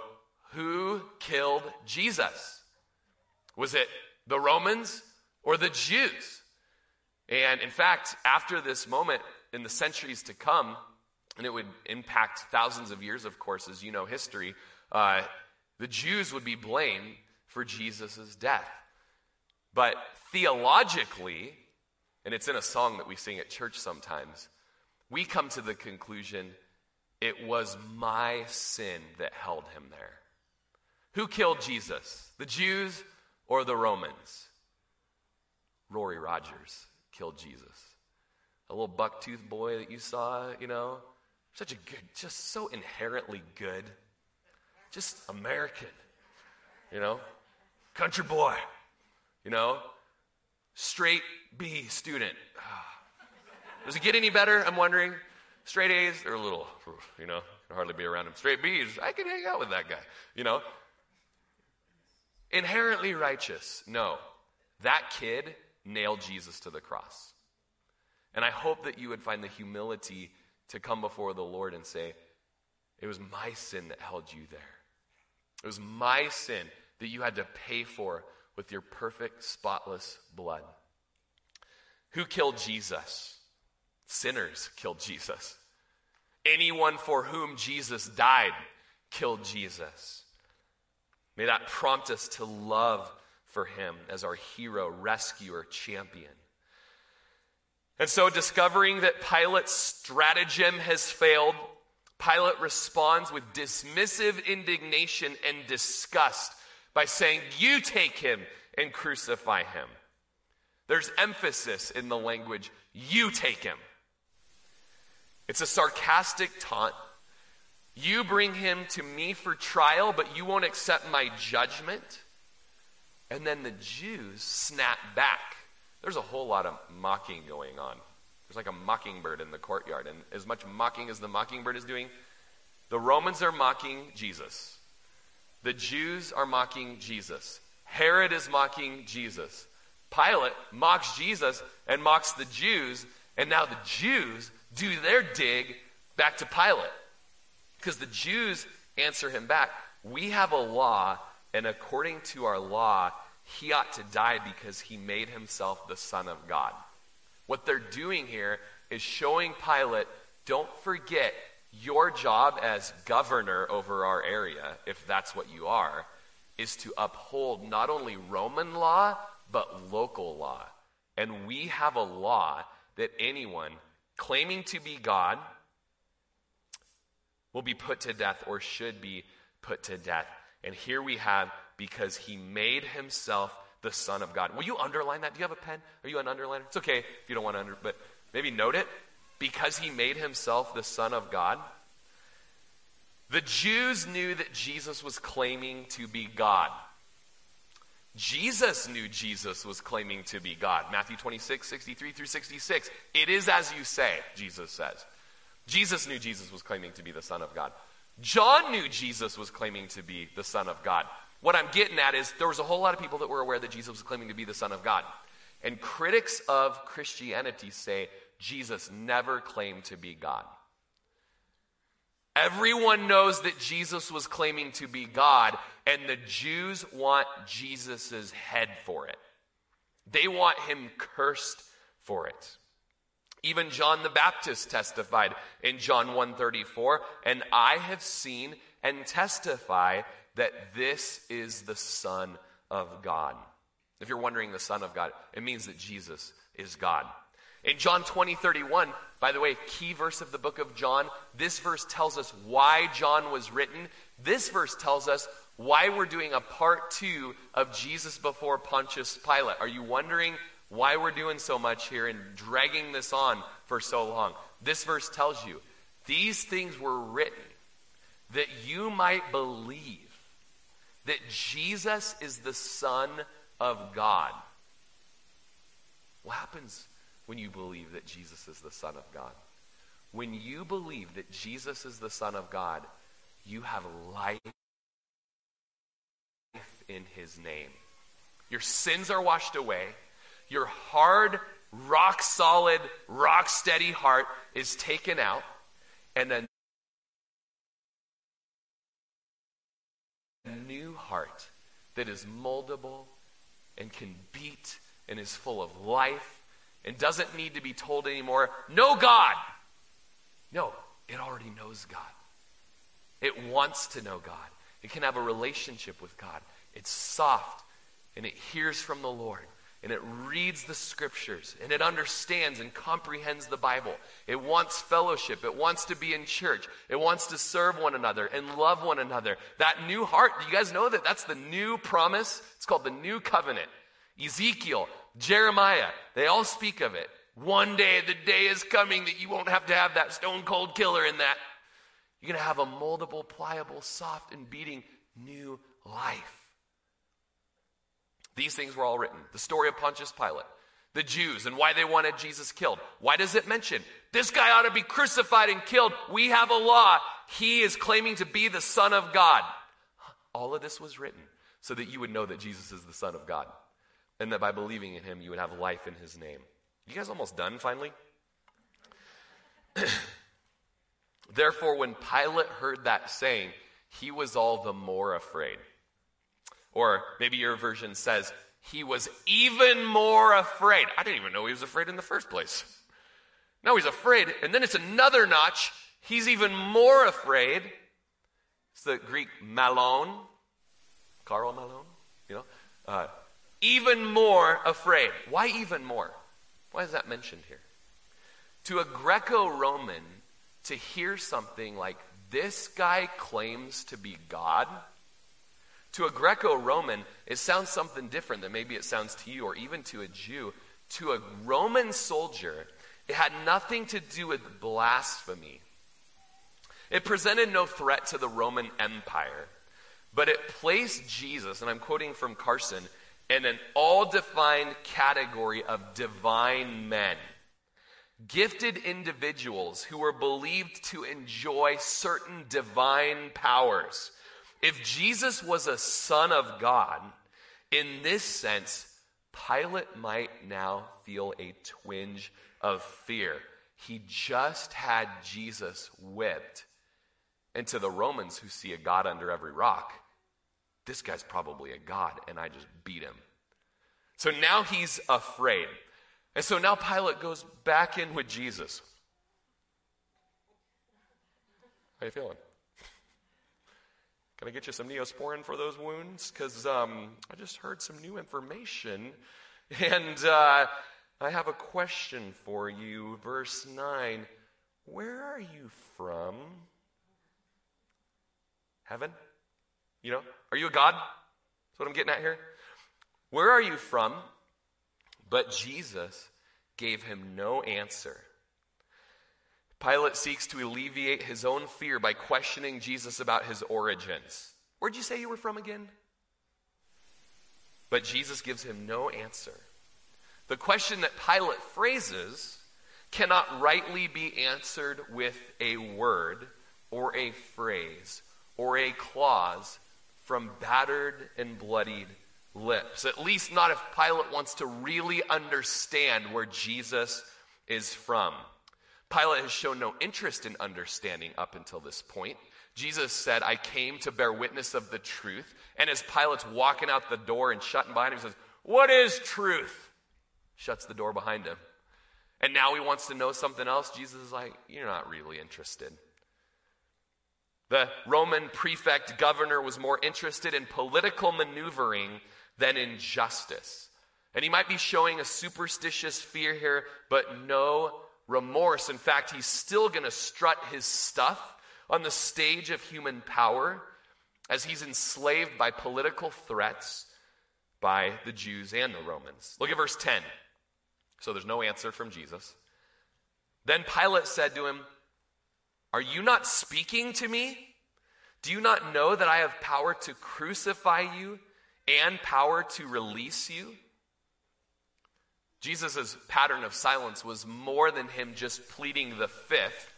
who killed Jesus? Was it the Romans or the Jews? And in fact, after this moment, in the centuries to come, and it would impact thousands of years, of course, as you know history, uh, the Jews would be blamed for Jesus' death. But theologically, and it's in a song that we sing at church sometimes, we come to the conclusion it was my sin that held him there. Who killed Jesus? The Jews or the Romans? Rory Rogers killed Jesus. A little buck-toothed boy that you saw, you know, such a good, just so inherently good. Just American, you know, country boy, you know. straight B student. Does it get any better? I'm wondering. Straight A's, they're a little, you know, can hardly be around them. Straight B's, I can hang out with that guy, you know. Inherently righteous. No. That kid nailed Jesus to the cross. And I hope that you would find the humility to come before the Lord and say, It was my sin that held you there. It was my sin that you had to pay for with your perfect, spotless blood. Who killed Jesus? Sinners killed Jesus. Anyone for whom Jesus died killed Jesus. May that prompt us to love for him as our hero, rescuer, champion. And so, discovering that Pilate's stratagem has failed, Pilate responds with dismissive indignation and disgust by saying, You take him and crucify him. There's emphasis in the language, You take him. It's a sarcastic taunt. You bring him to me for trial, but you won't accept my judgment. And then the Jews snap back. There's a whole lot of mocking going on. There's like a mockingbird in the courtyard. And as much mocking as the mockingbird is doing, the Romans are mocking Jesus. The Jews are mocking Jesus. Herod is mocking Jesus. Pilate mocks Jesus and mocks the Jews. And now the Jews do their dig back to Pilate. Because the Jews answer him back We have a law and according to our law, he ought to die because he made himself the Son of God. What they're doing here is showing Pilate, don't forget your job as governor over our area, if that's what you are, is to uphold not only Roman law, but local law. And we have a law that anyone claiming to be God will be put to death or should be put to death. And here we have, because he made himself the Son of God. Will you underline that? Do you have a pen? Are you an underliner? It's okay if you don't want to under, but maybe note it. Because he made himself the Son of God. The Jews knew that Jesus was claiming to be God. Jesus knew Jesus was claiming to be God. Matthew 26, 63 through 66. It is as you say, Jesus says. Jesus knew Jesus was claiming to be the Son of God. John knew Jesus was claiming to be the Son of God. What I'm getting at is there was a whole lot of people that were aware that Jesus was claiming to be the Son of God. And critics of Christianity say Jesus never claimed to be God. Everyone knows that Jesus was claiming to be God, and the Jews want Jesus' head for it. They want him cursed for it. Even John the Baptist testified in John 134, and I have seen and testify that this is the Son of God. If you're wondering the Son of God, it means that Jesus is God. In John 20, 31, by the way, key verse of the book of John, this verse tells us why John was written. This verse tells us why we're doing a part two of Jesus before Pontius Pilate. Are you wondering why we're doing so much here and dragging this on for so long? This verse tells you these things were written that you might believe that Jesus is the Son of God. What happens when you believe that Jesus is the Son of God? When you believe that Jesus is the Son of God, you have life in His name. Your sins are washed away. Your hard, rock solid, rock steady heart is taken out. And then new heart that is moldable and can beat and is full of life and doesn't need to be told anymore, No God. No, it already knows God. It wants to know God. It can have a relationship with God. It's soft and it hears from the Lord and it reads the scriptures and it understands and comprehends the Bible. It wants fellowship. It wants to be in church. It wants to serve one another and love one another. That new heart, do you guys know that that's the new promise? It's called the new covenant. Ezekiel, Jeremiah, they all speak of it. One day, the day is coming that you won't have to have that stone cold killer in that. You're going to have a moldable, pliable, soft, and beating new life. These things were all written. The story of Pontius Pilate. the Jews and why they wanted Jesus killed. Why does it mention this guy ought to be crucified and killed? We have a law. He is claiming to be the Son of God. All of this was written so that you would know that Jesus is the Son of God and that by believing in him, you would have life in his name. You guys almost done finally? Therefore, when Pilate heard that saying, he was all the more afraid. Or maybe your version says, he was even more afraid. I didn't even know he was afraid in the first place. Now he's afraid, and then it's another notch. He's even more afraid. It's the Greek malon, Karl Malone, you know. Uh, even more afraid. Why even more? Why is that mentioned here? To a Greco Roman, to hear something like, this guy claims to be God, to a Greco Roman, it sounds something different than maybe it sounds to you or even to a Jew. To a Roman soldier, it had nothing to do with blasphemy. It presented no threat to the Roman Empire, but it placed Jesus, and I'm quoting from Carson, in an all defined category of divine men. Gifted individuals who were believed to enjoy certain divine powers. If Jesus was a son of God, in this sense, Pilate might now feel a twinge of fear. He just had Jesus whipped. And to the Romans who see a God under every rock, this guy's probably a God, and I just beat him. So now he's afraid. And so now Pilate goes back in with Jesus. How are you feeling? Can I get you some neosporin for those wounds? Because um, I just heard some new information. And uh, I have a question for you. Verse 9 Where are you from? Heaven? You know, are you a God? That's what I'm getting at here. Where are you from? But Jesus gave him no answer. Pilate seeks to alleviate his own fear by questioning Jesus about his origins. Where'd you say you were from again? But Jesus gives him no answer. The question that Pilate phrases cannot rightly be answered with a word or a phrase or a clause from battered and bloodied lips. At least not if Pilate wants to really understand where Jesus is from. Pilate has shown no interest in understanding up until this point. Jesus said, I came to bear witness of the truth. And as Pilate's walking out the door and shutting behind him, he says, What is truth? Shuts the door behind him. And now he wants to know something else. Jesus is like, You're not really interested. The Roman prefect governor was more interested in political maneuvering than in justice. And he might be showing a superstitious fear here, but no remorse. In fact, he's still going to strut his stuff on the stage of human power as he's enslaved by political threats by the Jews and the Romans. Look at verse 10. So there's no answer from Jesus. Then Pilate said to him, Are you not speaking to me? Do you not know that I have power to crucify you and power to release you? Jesus' pattern of silence was more than him just pleading the fifth.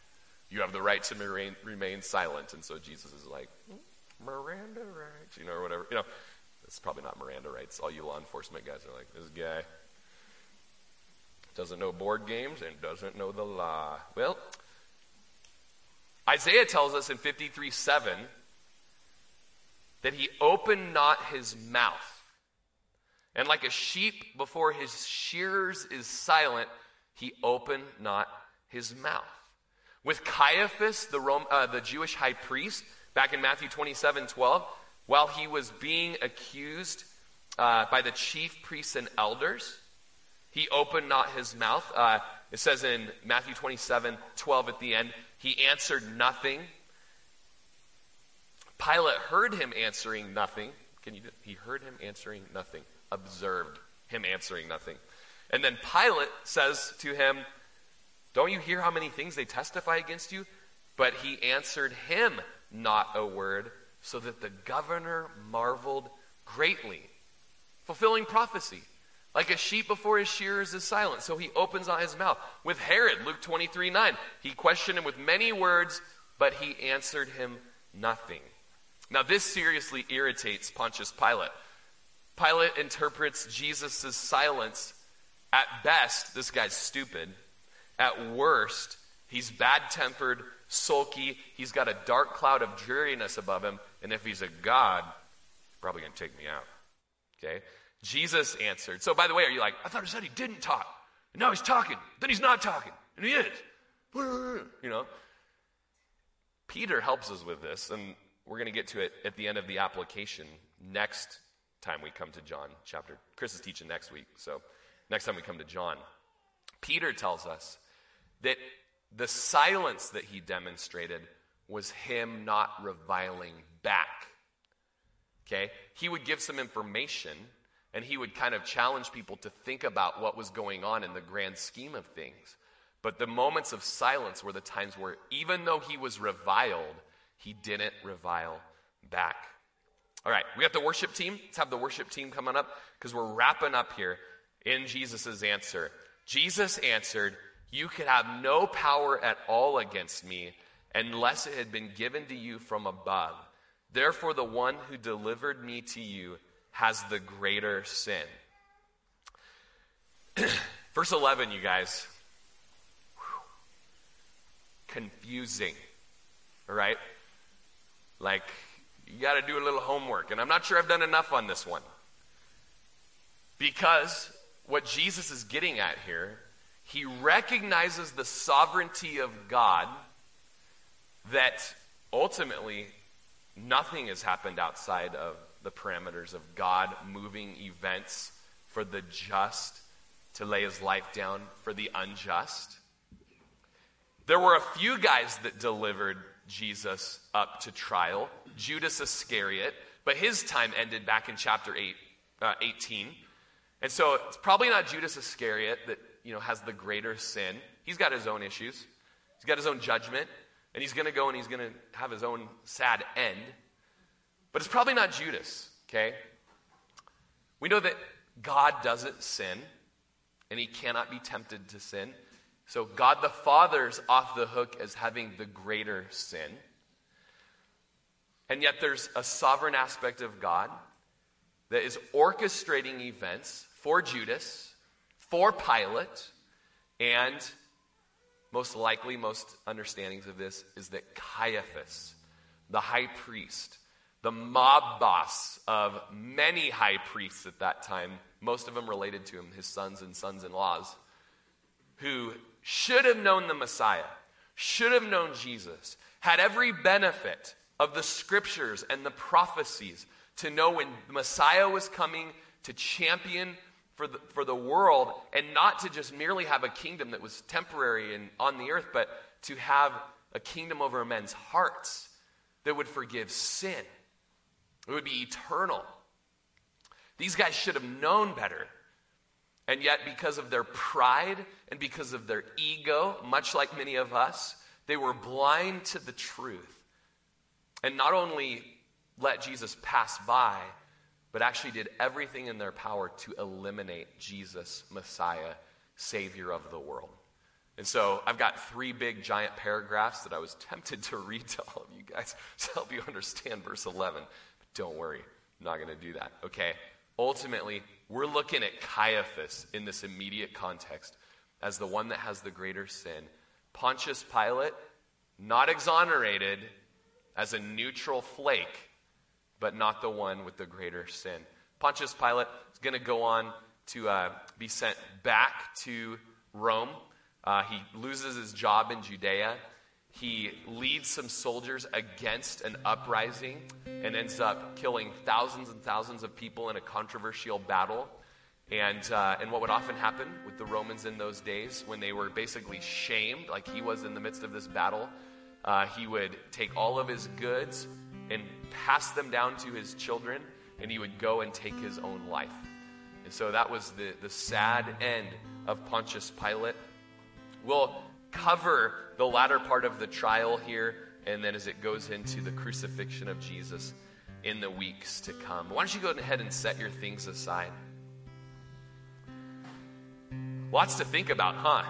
You have the right to remain, remain silent. And so Jesus is like, Miranda rights, you know, or whatever. You know, it's probably not Miranda rights. All you law enforcement guys are like, this guy doesn't know board games and doesn't know the law. Well, Isaiah tells us in 53 7 that he opened not his mouth. And like a sheep before his shearers is silent, he opened not his mouth. With Caiaphas, the, Rome, uh, the Jewish high priest, back in Matthew 27 12, while he was being accused uh, by the chief priests and elders, he opened not his mouth. Uh, it says in Matthew 27 12 at the end, he answered nothing. Pilate heard him answering nothing. Can you? He heard him answering nothing observed him answering nothing. And then Pilate says to him, Don't you hear how many things they testify against you? But he answered him not a word, so that the governor marveled greatly. Fulfilling prophecy. Like a sheep before his shearers is silent, so he opens not his mouth. With Herod, Luke 23 9, he questioned him with many words, but he answered him nothing. Now, this seriously irritates Pontius Pilate. Pilate interprets Jesus' silence. At best, this guy's stupid. At worst, he's bad tempered, sulky. He's got a dark cloud of dreariness above him. And if he's a God, probably going to take me out. Okay? Jesus answered. So, by the way, are you like, I thought he said he didn't talk. And now he's talking. Then he's not talking. And he is. You know? Peter helps us with this, and we're going to get to it at the end of the application next time we come to John chapter. Chris is teaching next week, so next time we come to John. Peter tells us that the silence that he demonstrated was him not reviling back. Okay? He would give some information and he would kind of challenge people to think about what was going on in the grand scheme of things. But the moments of silence were the times where, even though he was reviled, he didn't revile back. All right, we got the worship team. Let's have the worship team coming up because we're wrapping up here in Jesus' answer. Jesus answered, You could have no power at all against me unless it had been given to you from above. Therefore, the one who delivered me to you has the greater sin. Verse 11, you guys. Whew. Confusing. All right? Like, you got to do a little homework. And I'm not sure I've done enough on this one. Because what Jesus is getting at here, he recognizes the sovereignty of God that ultimately nothing has happened outside of the parameters of God moving events for the just to lay his life down for the unjust. There were a few guys that delivered Jesus up to trial Judas Iscariot, but his time ended back in chapter 8, uh, 18. And so it's probably not Judas Iscariot that you know, has the greater sin. He's got his own issues, he's got his own judgment, and he's going to go and he's going to have his own sad end. But it's probably not Judas, okay? We know that God doesn't sin, and he cannot be tempted to sin. So God the Father's off the hook as having the greater sin. And yet there's a sovereign aspect of God that is orchestrating events for Judas, for Pilate, and most likely, most understandings of this is that Caiaphas, the high priest, the mob boss of many high priests at that time, most of them related to him, his sons and sons in laws, who should have known the Messiah, should have known Jesus, had every benefit of the scriptures and the prophecies to know when the Messiah was coming to champion for the, for the world and not to just merely have a kingdom that was temporary and on the earth, but to have a kingdom over men's hearts that would forgive sin it would be eternal. These guys should have known better. And yet, because of their pride and because of their ego, much like many of us, they were blind to the truth. And not only let Jesus pass by, but actually did everything in their power to eliminate Jesus, Messiah, Savior of the world. And so I've got three big giant paragraphs that I was tempted to read to all of you guys to help you understand verse 11. But Don't worry, I'm not going to do that, okay? Ultimately, we're looking at Caiaphas in this immediate context as the one that has the greater sin. Pontius Pilate, not exonerated as a neutral flake, but not the one with the greater sin. Pontius Pilate is going to go on to uh, be sent back to Rome. Uh, he loses his job in Judea. He leads some soldiers against an uprising and ends up killing thousands and thousands of people in a controversial battle. And, uh, and what would often happen with the Romans in those days when they were basically shamed, like he was in the midst of this battle, uh, he would take all of his goods and pass them down to his children, and he would go and take his own life. And so that was the, the sad end of Pontius Pilate. We'll cover the latter part of the trial here, and then as it goes into the crucifixion of Jesus in the weeks to come. Why don't you go ahead and set your things aside? Lots to think about, huh?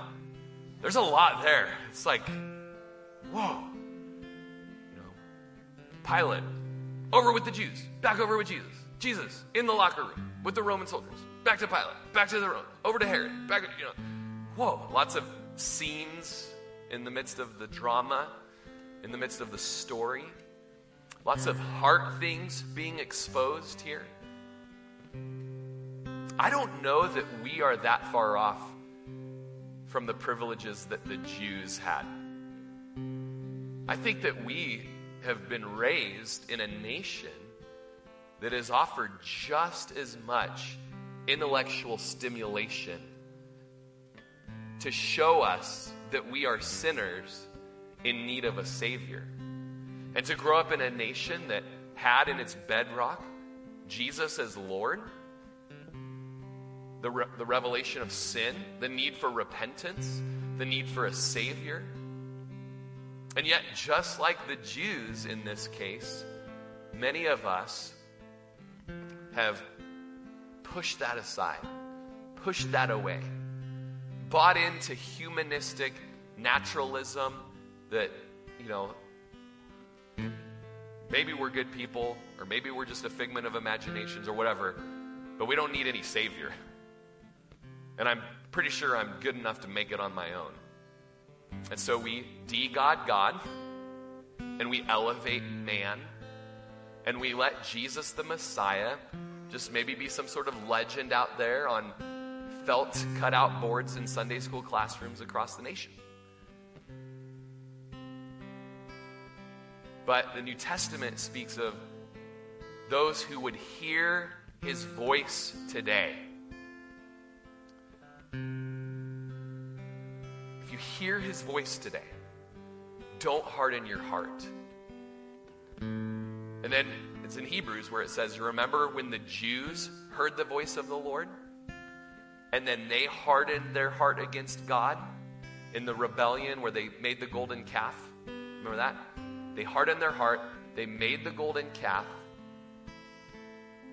There's a lot there. It's like, whoa. You know, Pilate, over with the Jews, back over with Jesus. Jesus in the locker room with the Roman soldiers. Back to Pilate, back to the Romans, over to Herod, back, to, you know. Whoa, lots of scenes in the midst of the drama, in the midst of the story. Lots of heart things being exposed here. I don't know that we are that far off from the privileges that the Jews had. I think that we have been raised in a nation that has offered just as much intellectual stimulation to show us that we are sinners in need of a Savior. And to grow up in a nation that had in its bedrock Jesus as Lord, the, re- the revelation of sin, the need for repentance, the need for a Savior. And yet, just like the Jews in this case, many of us have pushed that aside, pushed that away, bought into humanistic naturalism that, you know, maybe we're good people, or maybe we're just a figment of imaginations or whatever, but we don't need any Savior. And I'm pretty sure I'm good enough to make it on my own. And so we de God God, and we elevate man, and we let Jesus the Messiah just maybe be some sort of legend out there on felt cutout boards in Sunday school classrooms across the nation. But the New Testament speaks of those who would hear his voice today. If you hear his voice today, don't harden your heart. And then it's in Hebrews where it says, Remember when the Jews heard the voice of the Lord? And then they hardened their heart against God in the rebellion where they made the golden calf. Remember that? They hardened their heart, they made the golden calf.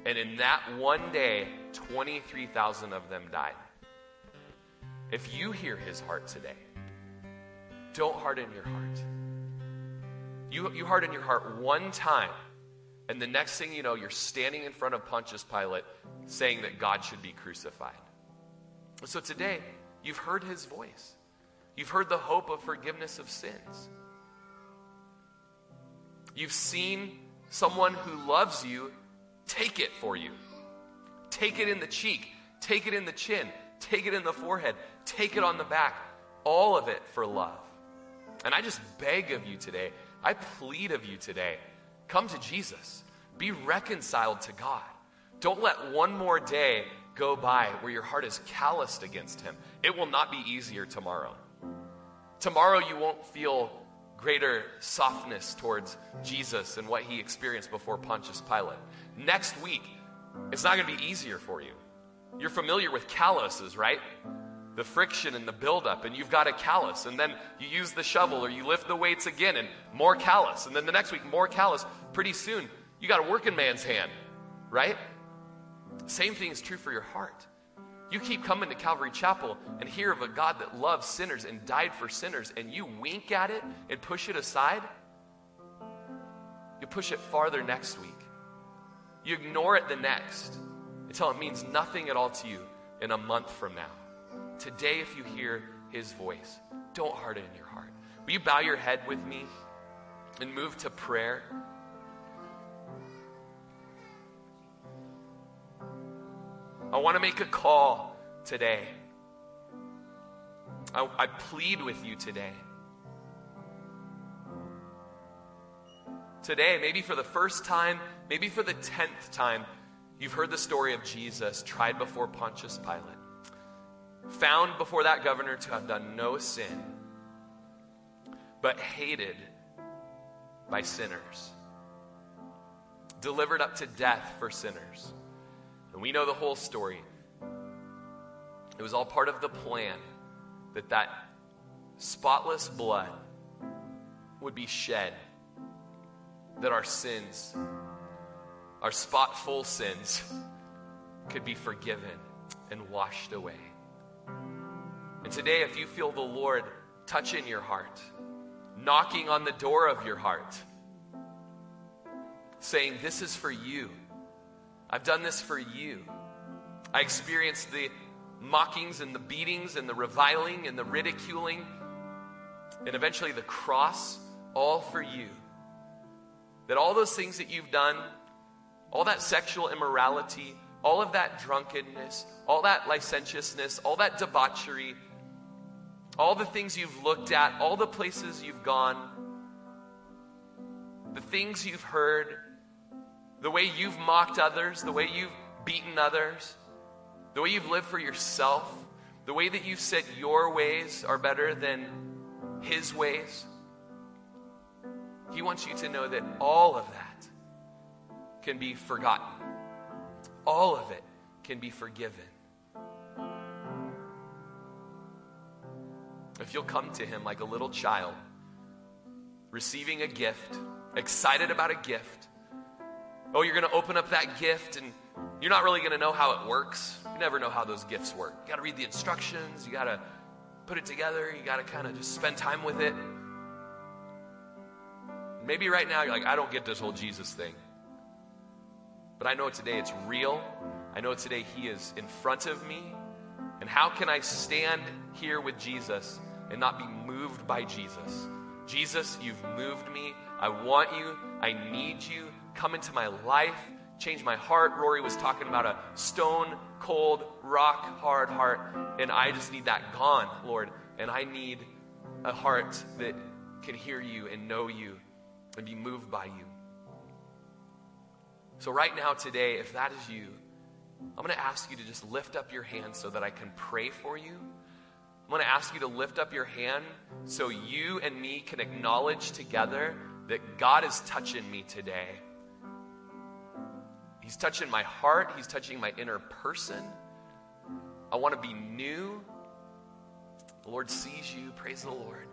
And in that one day, 23,000 of them died. If you hear his heart today, don't harden your heart. You, you harden your heart one time and the next thing you know, you're standing in front of Pontius Pilate saying that God should be crucified. So today, you've heard his voice. You've heard the hope of forgiveness of sins. You've seen someone who loves you take it for you. Take it in the cheek, take it in the chin, take it in the forehead, take it on the back. All of it for love. And I just beg of you today, I plead of you today Come to Jesus. Be reconciled to God. Don't let one more day go by where your heart is calloused against Him. It will not be easier tomorrow. Tomorrow, you won't feel greater softness towards Jesus and what He experienced before Pontius Pilate. Next week, it's not going to be easier for you. You're familiar with calluses, right? the friction and the buildup, and you've got a callus, and then you use the shovel or you lift the weights again, and more callus, and then the next week, more callus. Pretty soon, you got a working man's hand, right? Same thing is true for your heart. You keep coming to Calvary Chapel and hear of a God that loves sinners and died for sinners, and you wink at it and push it aside, you push it farther next week. You ignore it the next until it means nothing at all to you in a month from now. Today, if you hear his voice, don't harden your heart. Will you bow your head with me and move to prayer? I want to make a call today. I, I, plead with you today. Today, maybe for the first time, maybe for the tenth time, you've heard the story of Jesus tried before Pontius Pilate found before that governor to have done no sin, but hated by sinners, delivered up to death for sinners. And we know the whole story. It was all part of the plan that that spotless blood would be shed, that our sins, our spotful sins, could be forgiven and washed away. And today, if you feel the Lord touching your heart, knocking on the door of your heart, saying, This is for you. I've done this for you. I experienced the mockings and the beatings and the reviling and the ridiculing and eventually the cross, all for you. That all those things that you've done, all that sexual immorality, all of that drunkenness, all that licentiousness, all that debauchery, all the things you've looked at, all the places you've gone, the things you've heard, the way you've mocked others, the way you've beaten others, the way you've lived for yourself, the way that you've said your ways are better than his ways. He wants you to know that all of that can be forgotten. All of it can be forgiven. If you'll come to Him like a little child, receiving a gift, excited about a gift. Oh, you're going to open up that gift and you're not really going to know how it works. You never know how those gifts work. You got to read the instructions, you got to put it together, you got to kind of just spend time with it. Maybe right now you're like, I don't get this whole Jesus thing. But I know today it's real. I know today He is in front of me. And how can I stand here with Jesus and not be moved by Jesus? Jesus, you've moved me. I want you. I need you. Come into my life. Change my heart. Rory was talking about a stone cold, rock hard heart. And I just need that gone, Lord. And I need a heart that can hear you and know you and be moved by you. So, right now, today, if that is you, I'm going to ask you to just lift up your hand so that I can pray for you. I'm going to ask you to lift up your hand so you and me can acknowledge together that God is touching me today. He's touching my heart, He's touching my inner person. I want to be new. The Lord sees you. Praise the Lord.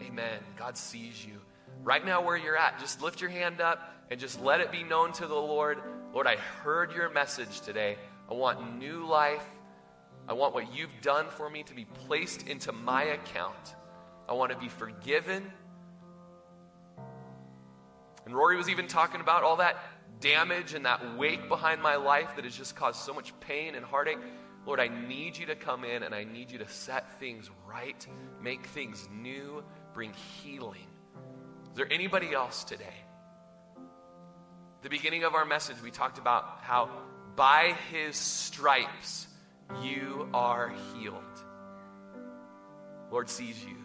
Amen. God sees you. Right now, where you're at, just lift your hand up and just let it be known to the Lord. Lord, I heard your message today. I want new life. I want what you've done for me to be placed into my account. I want to be forgiven. And Rory was even talking about all that damage and that weight behind my life that has just caused so much pain and heartache. Lord, I need you to come in and I need you to set things right, make things new, bring healing. Is there anybody else today? The beginning of our message, we talked about how by his stripes you are healed. Lord sees you.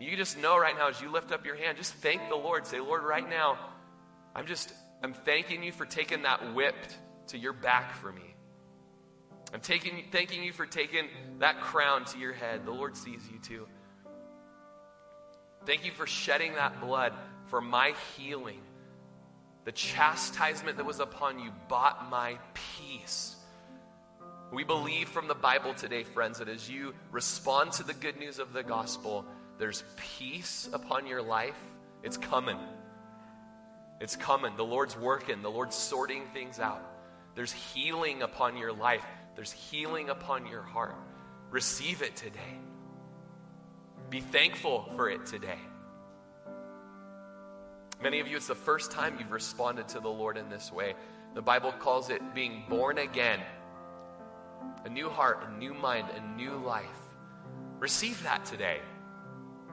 You just know right now as you lift up your hand, just thank the Lord. Say, Lord, right now, I'm just, I'm thanking you for taking that whip to your back for me. I'm taking, thanking you for taking that crown to your head. The Lord sees you too. Thank you for shedding that blood for my healing. The chastisement that was upon you bought my peace. We believe from the Bible today, friends, that as you respond to the good news of the gospel, there's peace upon your life. It's coming. It's coming. The Lord's working, the Lord's sorting things out. There's healing upon your life, there's healing upon your heart. Receive it today. Be thankful for it today. Many of you, it's the first time you've responded to the Lord in this way. The Bible calls it being born again. A new heart, a new mind, a new life. Receive that today.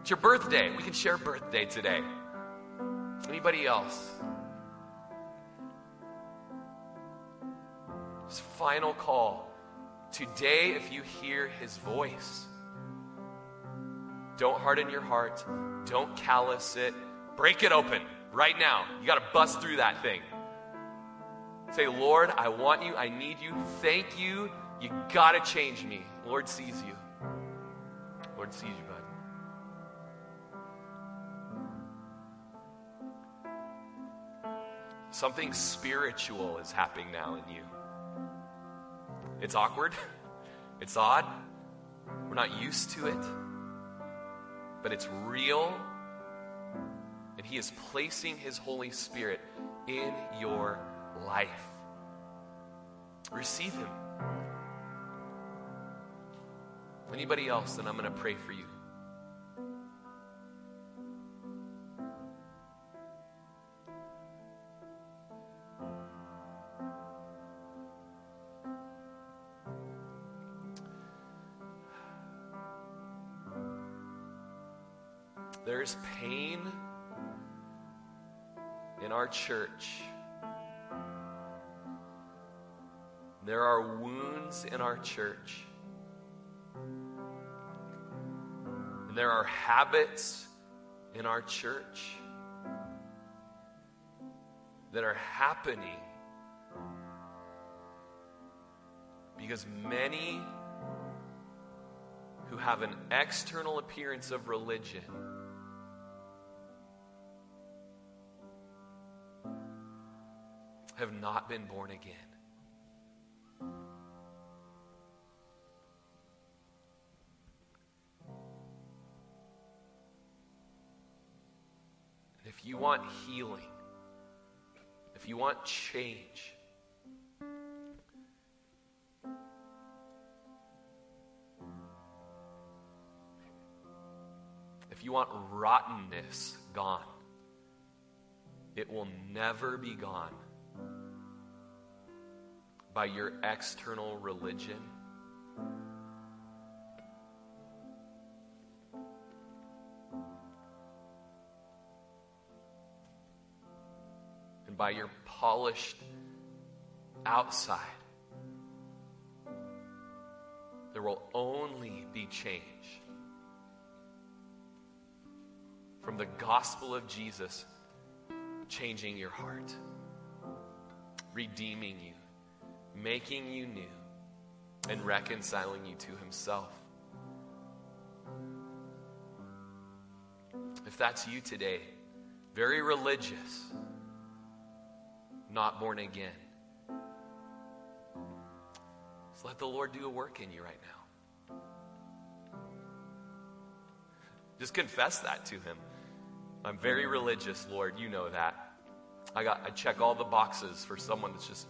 It's your birthday. We can share birthday today. Anybody else? This final call. Today, if you hear his voice, don't harden your heart. Don't callous it. Break it open right now. You got to bust through that thing. Say, Lord, I want you. I need you. Thank you. You got to change me. Lord sees you. Lord sees you, Something spiritual is happening now in you. It's awkward. It's odd. We're not used to it. But it's real and He is placing His Holy Spirit in your life. Receive Him. Anybody else, then I'm going to pray for you. Church. There are wounds in our church. And there are habits in our church that are happening because many who have an external appearance of religion have not been born again. if you want healing, if you want change, if you want rottenness gone, it will never be gone by your external religion. And by your polished outside. There will only be change from the gospel of Jesus changing your heart, redeeming you making you new, and reconciling you to Himself. If that's you today, very religious, not born again, just let the Lord do a work in you right now. Just confess that to Him. I'm very religious, Lord. You know that. I got I check all the boxes for someone that's just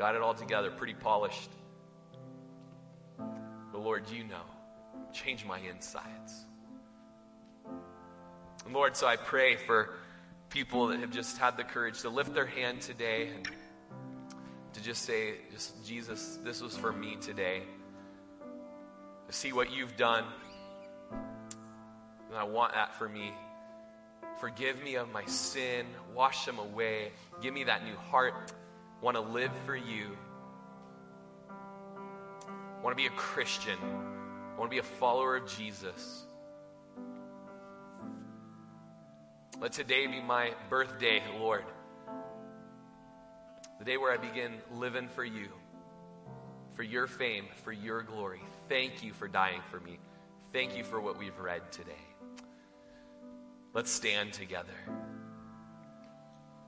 Got it all together, pretty polished. But Lord, you know. Change my insides. And Lord, so I pray for people that have just had the courage to lift their hand today and to just say, just Jesus, this was for me today. To see what you've done. And I want that for me. Forgive me of my sin. Wash them away. Give me that new heart want to live for you, want to be a Christian, want to be a follower of Jesus. Let today be my birthday, Lord. The day where I begin living for you, for your fame, for your glory. Thank you for dying for me. Thank you for what we've read today. Let's stand together.